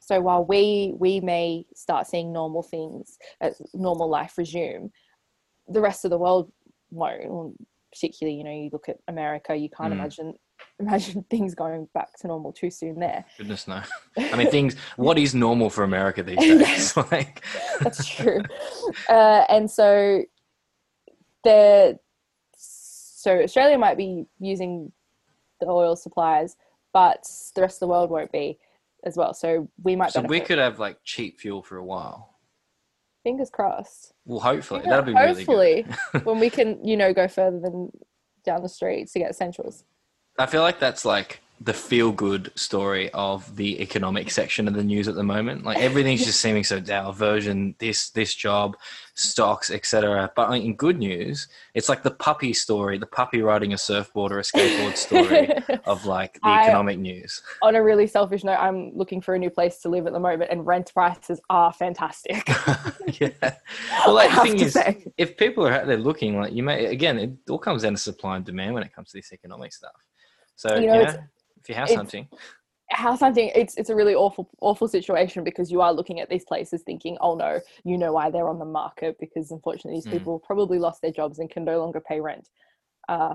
B: so while we we may start seeing normal things as normal life resume the rest of the world won't particularly you know you look at america you can't mm. imagine imagine things going back to normal too soon there.
A: Goodness no. I mean things what is normal for America these days? like
B: That's true. Uh, and so the so Australia might be using the oil supplies, but the rest of the world won't be as well. So we might
A: So benefit. we could have like cheap fuel for a while.
B: Fingers crossed.
A: Well hopefully. Yeah, That'll be hopefully
B: really when we can, you know, go further than down the streets to get essentials.
A: I feel like that's like the feel good story of the economic section of the news at the moment. Like everything's just seeming so dour. Version, this this job, stocks, etc. But in good news, it's like the puppy story, the puppy riding a surfboard or a skateboard story of like the I, economic news.
B: On a really selfish note, I'm looking for a new place to live at the moment, and rent prices are fantastic.
A: yeah. Well, like the thing is, say. if people are out there looking, like you may again, it all comes down to supply and demand when it comes to this economic stuff. So you know, know if you're house hunting,
B: house hunting, it's it's a really awful awful situation because you are looking at these places thinking, oh no, you know why they're on the market because unfortunately these mm. people probably lost their jobs and can no longer pay rent, uh,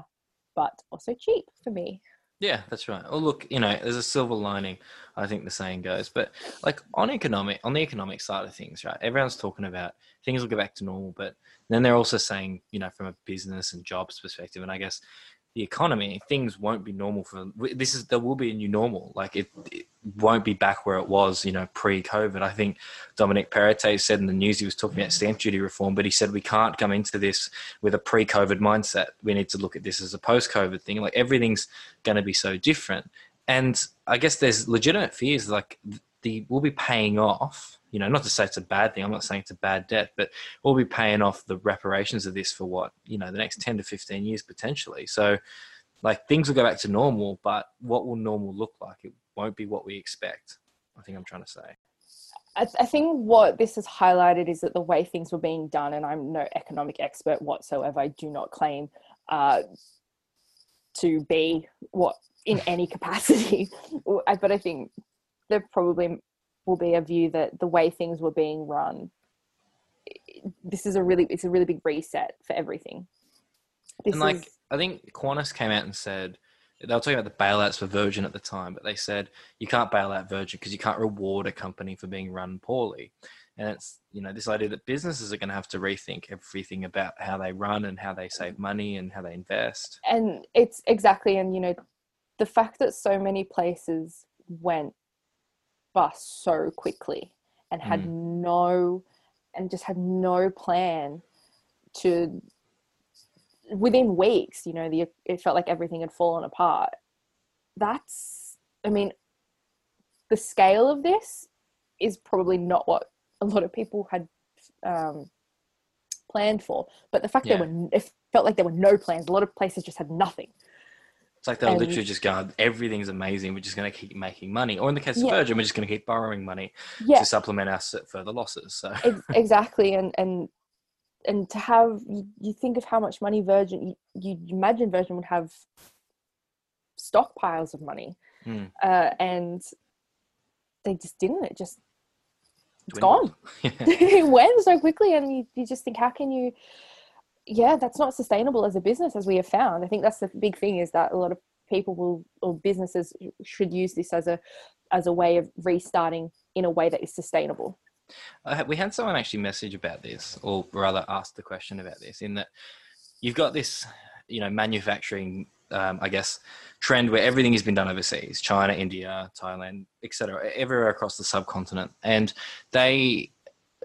B: but also cheap for me.
A: Yeah, that's right. Well, look, you know, there's a silver lining, I think the saying goes. But like on economic, on the economic side of things, right? Everyone's talking about things will go back to normal, but then they're also saying, you know, from a business and jobs perspective, and I guess the economy, things won't be normal for this is there will be a new normal. Like it, it won't be back where it was, you know, pre-COVID. I think Dominic Perrottet said in the news he was talking about stamp duty reform, but he said we can't come into this with a pre-COVID mindset. We need to look at this as a post-COVID thing. Like everything's going to be so different, and I guess there's legitimate fears like the we'll be paying off you know, not to say it's a bad thing. I'm not saying it's a bad debt, but we'll be paying off the reparations of this for what, you know, the next 10 to 15 years potentially. So, like, things will go back to normal, but what will normal look like? It won't be what we expect. I think I'm trying to say.
B: I, I think what this has highlighted is that the way things were being done, and I'm no economic expert whatsoever, I do not claim uh, to be what in any capacity, but I think there probably will be a view that the way things were being run this is a really it's a really big reset for everything
A: this and like is, i think qantas came out and said they were talking about the bailouts for Virgin at the time, but they said you can't bail out Virgin because you can't reward a company for being run poorly. And it's you know this idea that businesses are going to have to rethink everything about how they run and how they save money and how they invest.
B: And it's exactly, and you know, the fact that so many places went bust so quickly and had
A: Mm.
B: no, and just had no plan to within weeks you know the it felt like everything had fallen apart that's i mean the scale of this is probably not what a lot of people had um, planned for but the fact
A: Yeah.
B: there were it felt like there were no plans a lot of places just had nothing
A: It's like they're
B: And-
A: literally just going, everything's amazing. We're just going to keep making money. Or in the case of
B: Yeah.
A: Virgin, we're just going to keep borrowing money
B: yeah
A: to supplement our further losses. So
B: exactly and and and to have you, you think of how much money virgin you, you imagine virgin would have stockpiles of money
A: Hmm.
B: uh, and they just didn't it just it's
A: dwindled.
B: gone it went so quickly and you, you just think how can you yeah that's not sustainable as a business as we have found i think that's the big thing is that a lot of people will or businesses should use this as a as a way of restarting in a way that is sustainable
A: had, we had someone actually message about this, or rather ask the question about this, in that you've got this, you know, manufacturing, um, I guess, trend where everything has been done overseas, China, India, Thailand, etc., everywhere across the subcontinent, and they,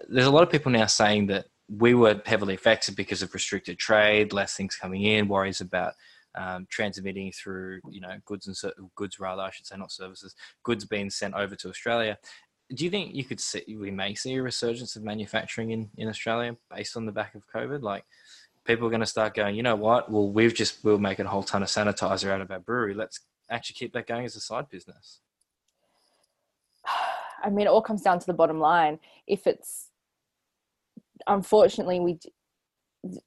A: there's a lot of people now saying that we were heavily affected because of restricted trade, less things coming in, worries about. Um, transmitting through, you know, goods and goods rather, I should say, not services, goods being sent over to Australia do you think you could see we may see a resurgence of manufacturing in, in Australia based on the back of COVID? Like people are going to start going, you know what? Well, we've just we'll make a whole ton of sanitizer out of our brewery. Let's actually keep that going as a side business.
B: I mean, it all comes down to the bottom line. If it's, unfortunately, we,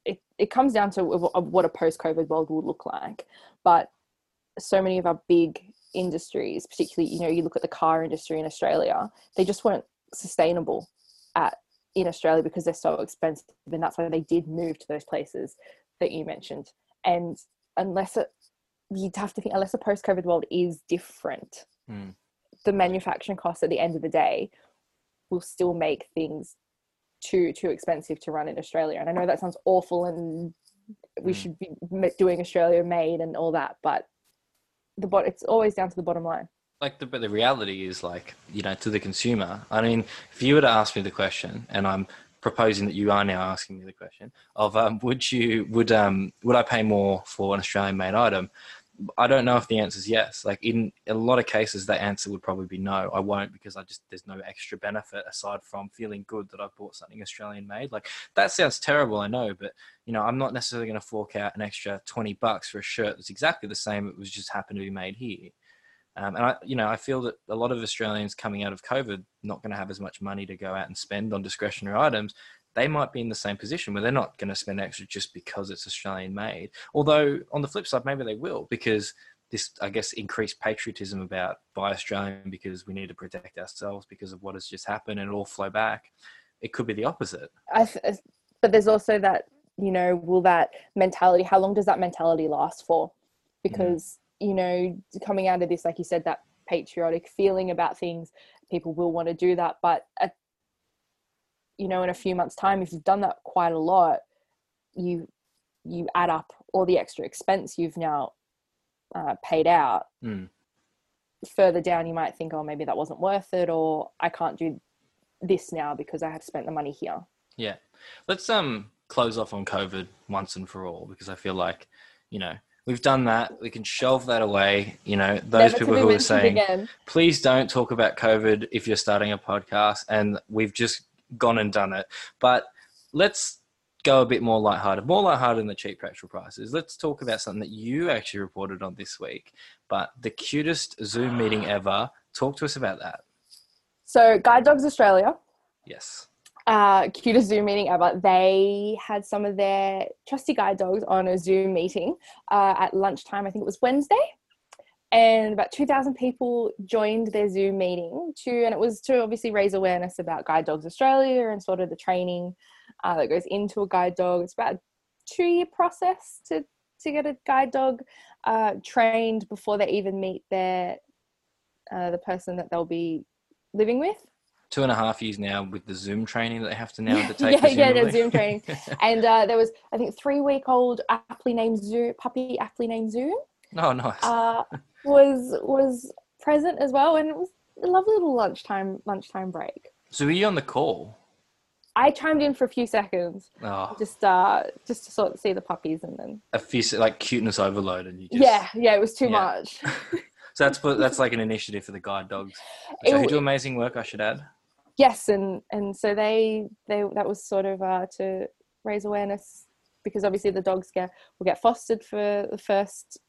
B: it, it comes down to what a post-COVID world will look like. But so many of our big industries, particularly, you know, you look at the car industry in Australia, they just weren't sustainable at in Australia because they're so expensive, and that's why they did move to those places that you mentioned. And unless it, you'd have to think, unless the post-COVID world is different,
A: Mm.
B: the manufacturing costs at the end of the day will still make things too too expensive to run in Australia. And I know that sounds awful, and we
A: Mm.
B: should be doing Australia made and all that, but the bot it's always down to the bottom line.
A: Like the but the reality is like you know to the consumer. I mean, if you were to ask me the question, and I'm proposing that you are now asking me the question of um, would you would um would I pay more for an Australian made item? I don't know if the answer is yes. Like in a lot of cases, the answer would probably be no. I won't because I just there's no extra benefit aside from feeling good that I've bought something Australian made. Like that sounds terrible, I know, but you know I'm not necessarily going to fork out an extra twenty bucks for a shirt that's exactly the same. It was just happened to be made here. Um, and I, you know, I feel that a lot of Australians coming out of COVID not going to have as much money to go out and spend on discretionary items. They might be in the same position where they're not going to spend extra just because it's Australian made. Although on the flip side, maybe they will because this, I guess, increased patriotism about buy Australian because we need to protect ourselves because of what has just happened and it all flow back. It could be the opposite.
B: I th- but there's also that you know will that mentality how long does that mentality last for because mm. you know coming out of this like you said that patriotic feeling about things people will want to do that but at, you know in a few months time if you've done that quite a lot you you add up all the extra expense you've now uh, paid out
A: Mm.
B: further down you might think oh maybe that wasn't worth it or i can't do this now because i have spent the money here
A: Yeah. Let's um close off on COVID once and for all because I feel like, you know, we've done that. We can shelve that away. You know, those
B: Never
A: people who are saying,
B: again.
A: please don't talk about COVID if you're starting a podcast. And we've just gone and done it. But let's go a bit more lighthearted, more lighthearted than the cheap petrol prices. Let's talk about something that you actually reported on this week. But the cutest Zoom meeting ever. Talk to us about that.
B: So, Guide Dogs Australia,
A: Yes.
B: uh, cutest Zoom meeting ever. They had some of their trusty guide dogs on a Zoom meeting uh, at lunchtime. I think it was Wednesday, and about two thousand people joined their Zoom meeting to, and it was to obviously raise awareness about Guide Dogs Australia and sort of the training uh, that goes into a guide dog. It's about a two-year process to to get a guide dog. uh, trained before they even meet their uh, the person that they'll be living with.
A: Two and a half years now with the Zoom training that they have to now
B: yeah,
A: undertake.
B: yeah, yeah, the. Zoom training. and uh, there was, I think, three week old aptly named Zoom puppy, aptly named Zoom,
A: oh, nice.
B: uh, was was present as well, and it was a lovely little lunchtime lunchtime break.
A: so were you on the call?
B: I chimed in for a few seconds,
A: Oh,
B: just uh, just to sort of see the puppies, and then
A: a few like cuteness overload, and you just
B: yeah, yeah, it was too
A: Yeah.
B: much.
A: So that's that's like an initiative for the guide dogs,
B: It
A: so who do amazing work. I should add.
B: yes and and so they they that was sort of uh, to raise awareness because obviously the dogs get will get fostered for the first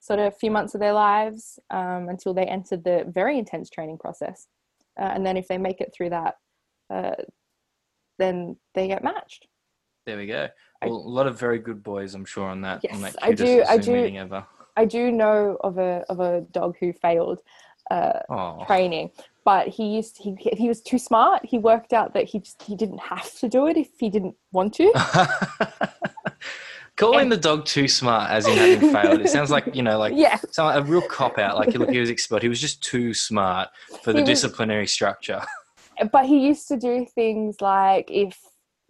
B: sort of a few months of their lives um, until they enter the very intense training process. Uh, and then if they make it through that uh, then they get matched.
A: There we go. Well, a lot of very good boys, I'm sure, on that on
B: Yes,
A: that
B: I do- I do-
A: ever.
B: i do know of a of a dog who failed uh,
A: Oh,
B: training but he used to, he he was too smart. He worked out that he just he didn't have to do it if he didn't want to
A: Calling the dog too smart, as in having failed, it sounds like you know, like
B: yeah
A: sound like a real cop out. Like look, he was expelled. He was just too smart for the
B: was-
A: disciplinary structure.
B: but he used to do things like if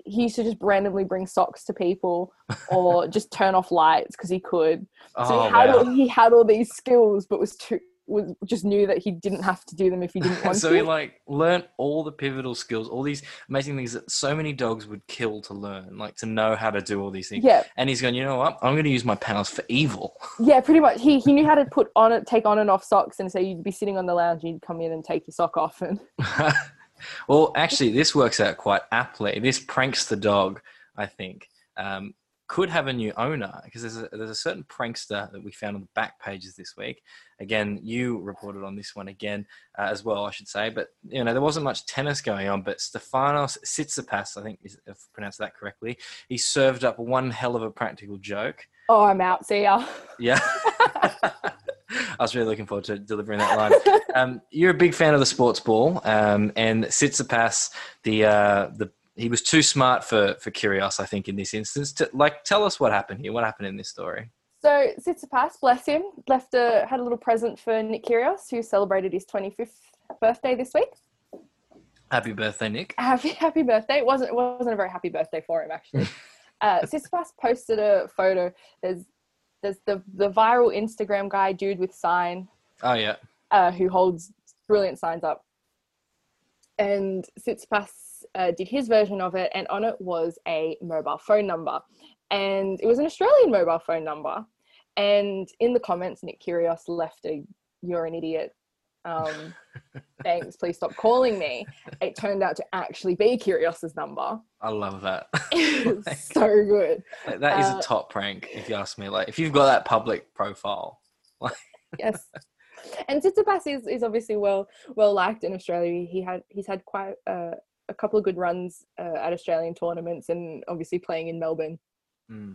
B: he used to just randomly bring socks to people or just turn off lights because he could so
A: Oh
B: he, had all, he had all these skills but was too was just knew that he didn't have to do them if he didn't want
A: so
B: to So
A: he like learnt all the pivotal skills, all these amazing things that so many dogs would kill to learn, like to know how to do all these things.
B: yeah
A: And he's going, you know what? I'm going to use my powers for evil.
B: yeah pretty much he he knew how to put on it take on and off socks and so you'd be sitting on the lounge and you'd come in and take your sock off and
A: well, actually, this works out quite aptly. This pranks the dog, I think, um, could have a new owner because there's a, there's a certain prankster that we found on the back pages this week. Again, you reported on this one again uh, as well, I should say. But you know, there wasn't much tennis going on. But Stefanos Tsitsipas, I think, is, if I pronounced that correctly, he served up one hell of a practical joke.
B: oh i'm out see ya
A: Yeah. I was really looking forward to delivering that line. Um, you're a big fan of the sports ball, um, and Tsitsipas, the uh, the he was too smart for for Kyrgios, I think, in this instance. To, like, tell us what happened here. What happened in this story?
B: So Tsitsipas, bless him, left a had a little present for Nick Kyrgios, who celebrated his 25th birthday this week.
A: Happy birthday, Nick.
B: Happy happy birthday! It wasn't it wasn't a very happy birthday for him actually. uh, Tsitsipas posted a photo. There's there's the the viral Instagram guy dude with sign
A: Oh yeah.
B: uh, who holds brilliant signs up, and Tsitsipas uh, did his version of it, and on it was a mobile phone number, and it was an Australian mobile phone number. And in the comments, Nick Kyrgios left a "You're an idiot." Um, thanks, please stop calling me. It turned out to actually be Kyrgios's number.
A: I love that.
B: Was so good.
A: Like, that is
B: Uh,
A: a top prank, if you ask me. Like, if you've got that public profile,
B: yes. And Tsitsipas is, is obviously well well liked in Australia. He had he's had quite uh, a couple of good runs uh, at Australian tournaments, and obviously playing in Melbourne
A: Mm.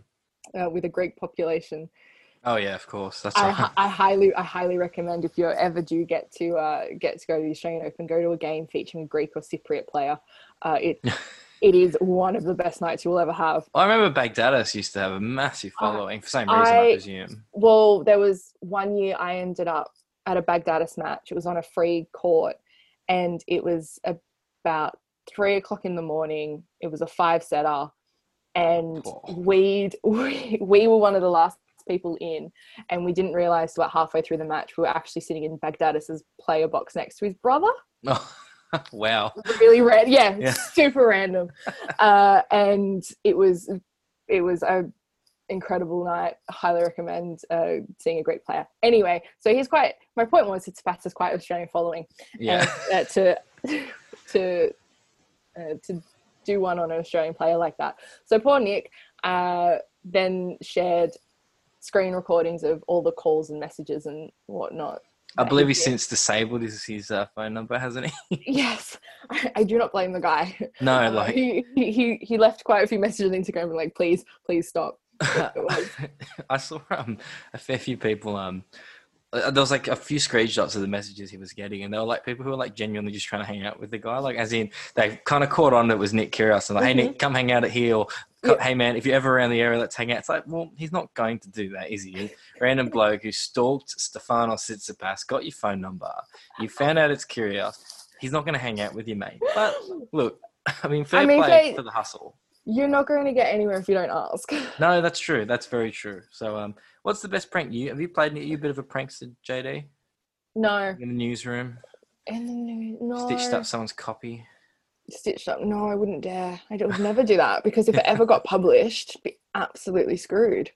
B: uh, with a Greek population.
A: oh yeah, of course. That's
B: I,
A: right.
B: I highly I highly recommend if you ever do get to uh, get to go to the Australian Open, go to a game featuring a Greek or Cypriot player. Uh, it it is one of the best nights you will ever have.
A: I remember Baghdadis used to have a massive
B: Uh,
A: following for the same reason, I,
B: I-
A: presume.
B: Well, there was one year I ended up at a Baghdadis match. It was on a free court, and it was about three o'clock in the morning. It was a five setter, and
A: Oh.
B: we'd, we we were one of the last people in, and we didn't realize about halfway through the match we were actually sitting in Baghdadis's player box next to his brother.
A: Oh, wow.
B: Really random, yeah,
A: Yeah.
B: super random. Uh, and it was it was a incredible night. Highly recommend uh, seeing a great player. Anyway, so he's quite. My point was, Tsitsipas is quite Australian following,
A: Yeah.
B: and, uh, to to uh, to do one on an Australian player like that. So poor Nick uh, then shared screen recordings of all the calls and messages and whatnot.
A: I believe he's since disabled his, his uh, phone number, hasn't he?
B: Yes, I, I do not blame the guy.
A: No,
B: Uh,
A: like
B: he, he he he left quite a few messages on Instagram and like, please, please stop.
A: I saw um, a fair few people. Um, uh, there was like a few screenshots of the messages he was getting, and they were like people who were like genuinely just trying to hang out with the guy. Like, as in, they kind of caught on that it was Nick Kyrgios and like,
B: Mhm.
A: hey Nick, come hang out at here, or hey man, if you're ever around the area, let's hang out. It's like, well, he's not going to do that, is he? Random bloke who stalked Stefano Tsitsipas, got your phone number, you found out it's Kyrgios. He's not going to hang out with you, mate. But look, I mean, fair
B: I mean,
A: play
B: they-
A: for the hustle.
B: You're not going to get anywhere if you don't ask.
A: No, that's true. That's very true. So, um, what's the best prank you have you played? Are you a bit of a prankster, JD?
B: no.
A: In the newsroom,
B: In the news, no.
A: stitched up someone's copy.
B: Stitched up. No, I wouldn't dare. I would never do that because if it ever got published, I'd be absolutely screwed.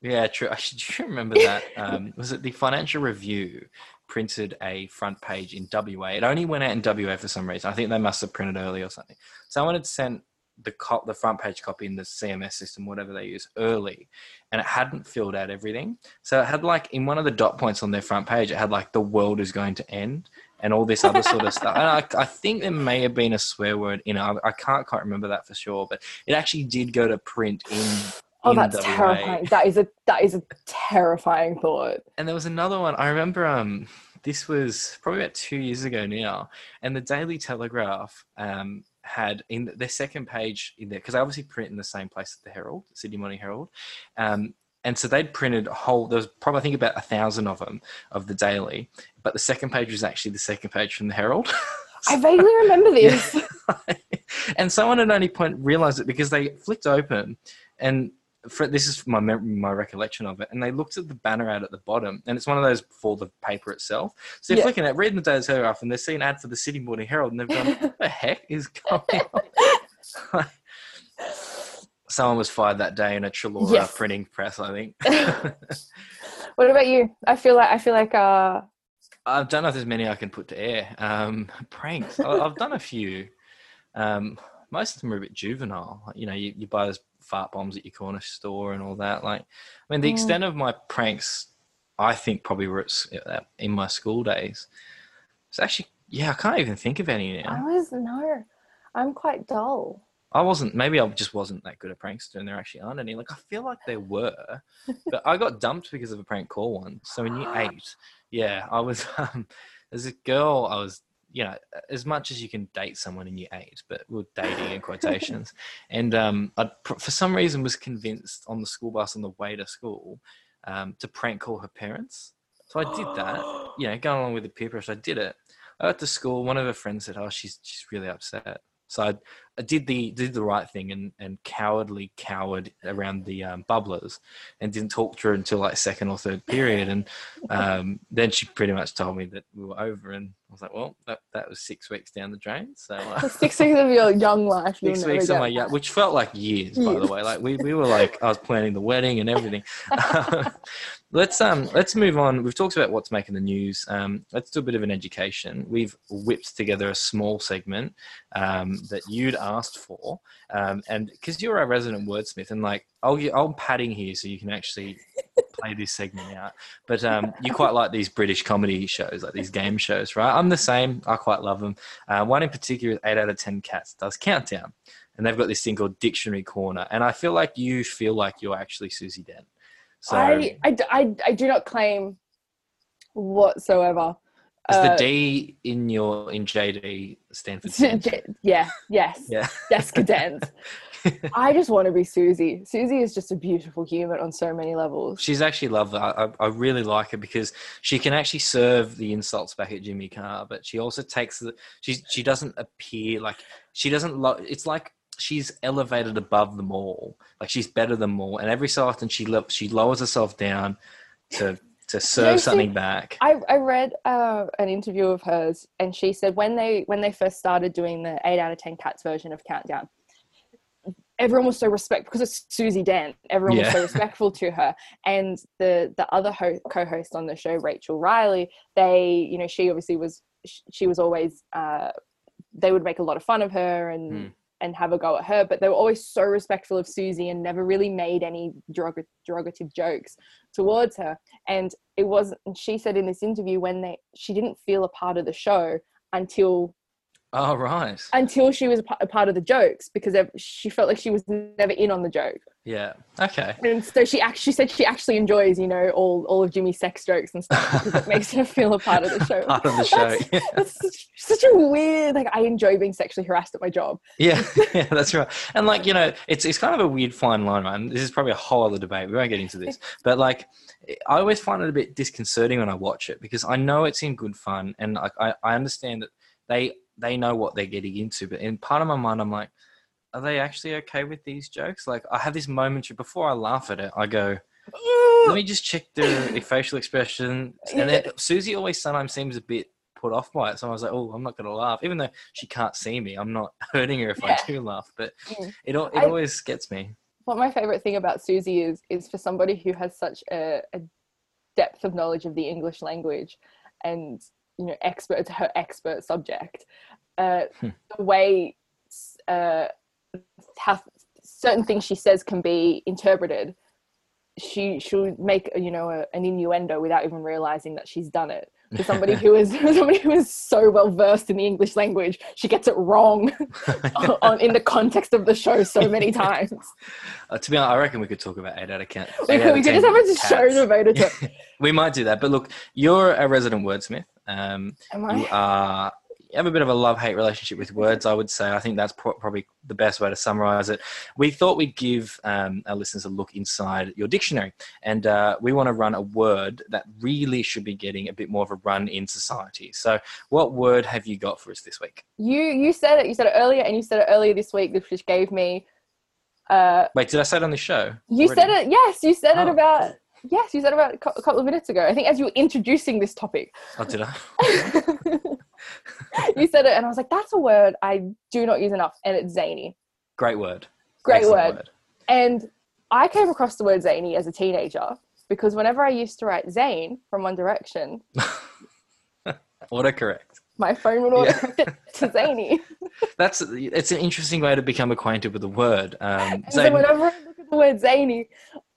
A: Yeah, true. I should do you remember that. Um, was it the Financial Review printed a front page in WA? It only went out in WA for some reason. I think they must have printed early or something. Someone had sent the cop, the front page copy in the CMS system, whatever they use, early, and it hadn't filled out everything. So it had like in one of the dot points on their front page, it had like the world is going to end and all this other sort of stuff. And I, I think there may have been a swear word in it. I, I can't quite remember that for sure, but it actually did go to print in.
B: Oh, that's
A: WA.
B: terrifying. That is a that is a terrifying thought.
A: And there was another one. I remember um this was probably about two years ago now, and the Daily Telegraph um had in their second page in there because I obviously print in the same place as the Herald, Sydney Morning Herald, um. And so they'd printed a whole. There was probably I think about a thousand of them of the Daily, but the second page was actually the second page from the Herald.
B: I vaguely remember this.
A: and someone had only point realized it because they flicked open and for, this is my my recollection of it and they looked at the banner ad at the bottom and it's one of those for the paper itself so they're
B: Yeah.
A: flicking it reading the Daily Telegraph and they see an ad for the Sydney Morning Herald and they've gone what the heck is going on someone was fired that day in a Chullora
B: Yes.
A: printing press I think
B: what about you? I feel like I feel like uh
A: I don't know if there's many I can put to air. Um, pranks. I've done a few. Um, most of them are a bit juvenile. You know, you, you buy those fart bombs at your corner store and all that. Like, I mean, the
B: Mm.
A: extent of my pranks, I think probably were at, uh, in my school days. It's actually, yeah, I can't even think of any now.
B: I was no. I'm quite dull.
A: I wasn't. Maybe I just wasn't that good a prankster, and there actually aren't any. Like, I feel like there were, but I got dumped because of a prank call once. So in year eight, yeah, I was. Um, there's a girl I was. You know, as much as you can date someone in year eight, but we're dating in quotations. and um, I, for some reason, was convinced on the school bus on the way to school um, to prank call her parents. So I did that. You know, going along with the peer pressure, I did it. I got to school. One of her friends said, "Oh, she's she's really upset." So I, I did the did the right thing and and cowardly cowered around the um, bubblers and didn't talk to her until like second or third period. And um, then she pretty much told me that we were over, and I was like, "Well, that, that was six weeks down the drain." So. Uh,
B: Six weeks of your young life.
A: Six weeks of my yeah, which felt like years, by the way. Like we, we were like I was planning the wedding and everything. let's um let's move on. We've talked about what's making the news. Um, let's do a bit of an education. We've whipped together a small segment um, that you'd asked for, um, and because you're our resident wordsmith, and like I'll I'm padding here so you can actually play this segment out. But um, you quite like these British comedy shows, like these game shows, right? I'm the same. I quite love them. Uh, one in particular is Eight Out of Ten Cats does Countdown, and they've got this thing called Dictionary Corner, and I feel like you feel like you're actually Susie Dent. So
B: I, I, I, I do not claim whatsoever.
A: is the
B: Uh,
A: D in your in JD Stanford? for Dent?
B: yeah, yes,
A: Yeah.
B: Descadent. I just want to be Susie. Susie is just a beautiful human on so many levels.
A: She's actually lovely. I, I, really like her because she can actually serve the insults back at Jimmy Carr, but she also takes the. She she doesn't appear like she doesn't. Lo- it's like she's elevated above them all. Like she's better than them all, and every so often she lo- she lowers herself down to to serve something back.
B: I, I read uh, an interview of hers, and she said when they when they first started doing the eight out of ten cats version of Countdown, everyone was so respectful because it's Susie Dent. Everyone was so respectful to her, and the the other ho- co-host on the show, Rachel Riley, they you know she obviously was sh- she was always uh, they would make a lot of fun of her and.
A: Hmm.
B: And have a go at her, but they were always so respectful of Susie and never really made any derog- derogative jokes towards her. And it wasn't she said in this interview when they she didn't feel a part of the show until
A: Oh right.
B: until she was a part of the jokes because she felt like she was never in on the joke.
A: Yeah. Okay.
B: And so she actually said she actually enjoys, you know, all, all of Jimmy's sex jokes and stuff because it makes her feel a part of the show.
A: Part of the show.
B: That's, that's such, such a weird, like, I enjoy being sexually harassed at my job.
A: Yeah, yeah, that's right. And like you know, it's it's kind of a weird fine line, right? And this is probably a whole other debate. We won't get into this, but like, I always find it a bit disconcerting when I watch it because I know it's in good fun, and like I, I understand that they they know what they're getting into, but in part of my mind, I'm like, are they actually okay with these jokes? Like, I have this moment before I laugh at it, I go, let me just check the facial expression, and then Susie always sometimes seems a bit put off by it. So I was like, oh, I'm not going to laugh, even though she can't see me. I'm not hurting her if
B: Yeah.
A: I do laugh, but
B: Mm.
A: it it
B: I-
A: always gets me.
B: what my favorite thing about Susie is is for somebody who has such a, a depth of knowledge of the English language and you know expert her expert subject uh,
A: Hmm.
B: the way uh, how certain things she says can be interpreted she she'll make you know a, an innuendo without even realizing that she's done it for somebody who is somebody who is so well versed in the English language she gets it wrong on, in the context of the show so many times
A: Uh, to be honest, I reckon we could talk about eight out of ten.
B: we could, we could
A: 10
B: just have a show devoted to it.
A: We might do that, but look, you're a resident wordsmith. Um,
B: Am
A: you
B: I?
A: are you have a bit of a love-hate relationship with words. I would say. I think that's pro- probably the best way to summarize it. We thought we'd give um, our listeners a look inside your dictionary, and uh, we want to run a word that really should be getting a bit more of a run in society. So, what word have you got for us this week?
B: You you said it. You said it earlier, and you said it earlier this week, which gave me. Uh,
A: Wait, did I say it on the show?
B: you
A: already?
B: said it. Yes, you said it
A: Oh.
B: about. Yes, you said about a a couple of minutes ago. I think as you were introducing this topic,
A: Oh, did I?
B: you said it, and I was like, "That's a word I do not use enough," and it's zany.
A: Great word.
B: Great
A: Excellent
B: word. And I came across the word zany as a teenager because whenever I used to write Zayn from One Direction,
A: Autocorrect.
B: my phone would
A: Yeah.
B: autocorrect it to zany.
A: That's it's an interesting way to become acquainted with the word. Um,
B: And
A: so,
B: whenever I look at the word zany,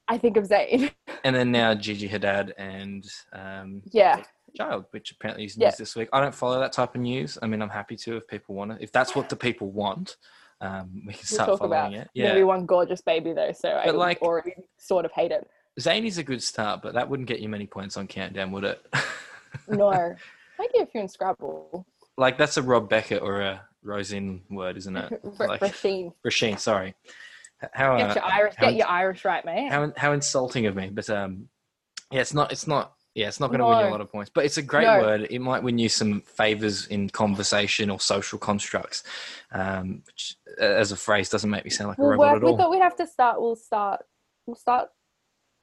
B: I think of Zayn.
A: and then now Gigi Hadid and um,
B: Yeah.
A: Child, which apparently is
B: Yeah.
A: news this week. I don't follow that type of news. I mean, I'm happy to if people want it. If that's what the people want, um, we can
B: We'll
A: start
B: talk
A: following
B: about
A: it.
B: maybe
A: Yeah,
B: one gorgeous baby though, so I
A: like-
B: already sort of hate it.
A: Zany's a good start, but that wouldn't get you many points on Countdown, would it?
B: No. I give a few in Scrabble.
A: like that's a Rob Beckett or a Rosin word, isn't it?
B: R-
A: Like
B: Roisin.
A: Roisin, sorry. How
B: Get
A: uh,
B: your Irish
A: how-
B: get your Irish right, mate.
A: how how insulting of me but um yeah it's not it's not yeah it's not going to win you a lot of points but it's a great
B: No.
A: word it might win you some favors in conversation or social constructs um which uh, as a phrase doesn't make me sound like a
B: we'll
A: robot
B: work
A: at
B: we thought we'd have to start we'll start we'll start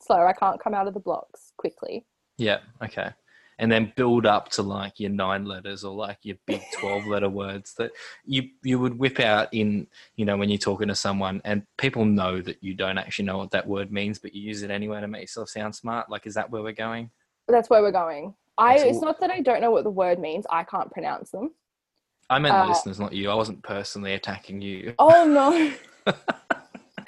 B: slow. I can't come out of the blocks quickly.
A: yeah okay and then build up to like your nine letters or like your big 12 letter words that you you would whip out in you know when you're talking to someone and people know that you don't actually know what that word means but you use it anyway to make yourself sound smart like is that where we're going
B: that's where we're going. I it's not that I don't know what the word means, I can't pronounce them.
A: i meant the
B: Uh,
A: listeners not you i wasn't personally attacking you
B: Oh no.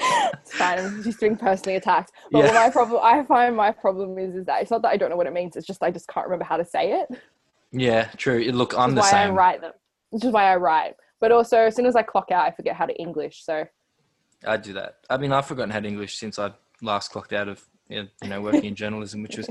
B: it's fine. I'm just being personally attacked. But
A: Yeah.
B: what my problem, I find my problem is, is that it's not that I don't know what it means. It's just I just can't remember how to say it.
A: Yeah, true. Look, I'm the
B: why
A: same.
B: I write them. Which is why I write. But also, as soon as I clock out, I forget how to English. So
A: I do that. I mean, I've forgotten how to English since I last clocked out of you know working in journalism, which was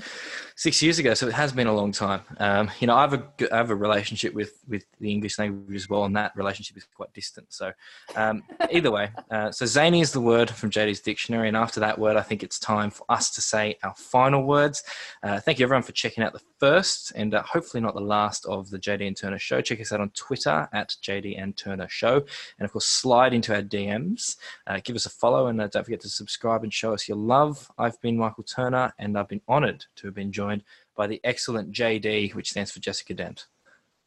A: six years ago. So it has been a long time. Um, you know, I have a I have a relationship with with the English language as well, and that relationship is quite distant. So um, either way, uh, so zany is the word from JD's dictionary, and after that word, I think it's time for us to say our final words. Uh, thank you everyone for checking out the first and uh, hopefully not the last of the JD and Turner show. Check us out on Twitter at JD and Turner show, and of course slide into our DMs. Uh, give us a follow and uh, don't forget to subscribe and show us your love. I've been Michael Turner, and I've been honoured to have been joined by the excellent JD, which stands for Jessica Dent.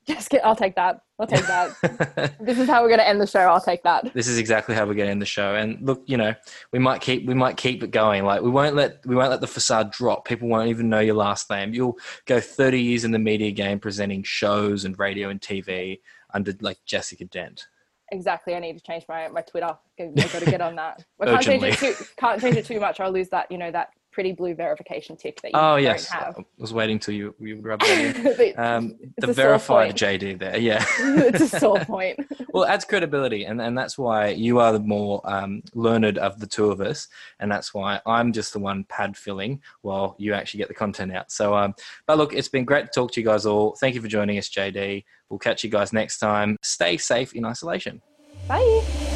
B: get. I'll take that. I'll take that. this is how we're going to end the show. I'll take that.
A: this is exactly how we're going to end the show. And look, you know, we might keep we might keep it going. Like we won't let we won't let the facade drop. People won't even know your last name. You'll go 30 years in the media game presenting shows and radio and TV under like Jessica Dent.
B: Exactly. I need to change my, my Twitter. I've got to get on that. I can't change it too. Can't change it too much. I'll lose that. You know that pretty blue verification tick that you
A: Oh
B: don't
A: yes,
B: have.
A: I was waiting till you you would rub that in.
B: The-
A: Um, the verified. JD there, yeah.
B: it's a sore point.
A: well, it adds credibility, and, and that's why you are the more um, learned of the two of us, and that's why I'm just the one pad filling while you actually get the content out. So, um, but look, it's been great to talk to you guys all. Thank you for joining us, JD. We'll catch you guys next time. Stay safe in isolation.
B: Bye.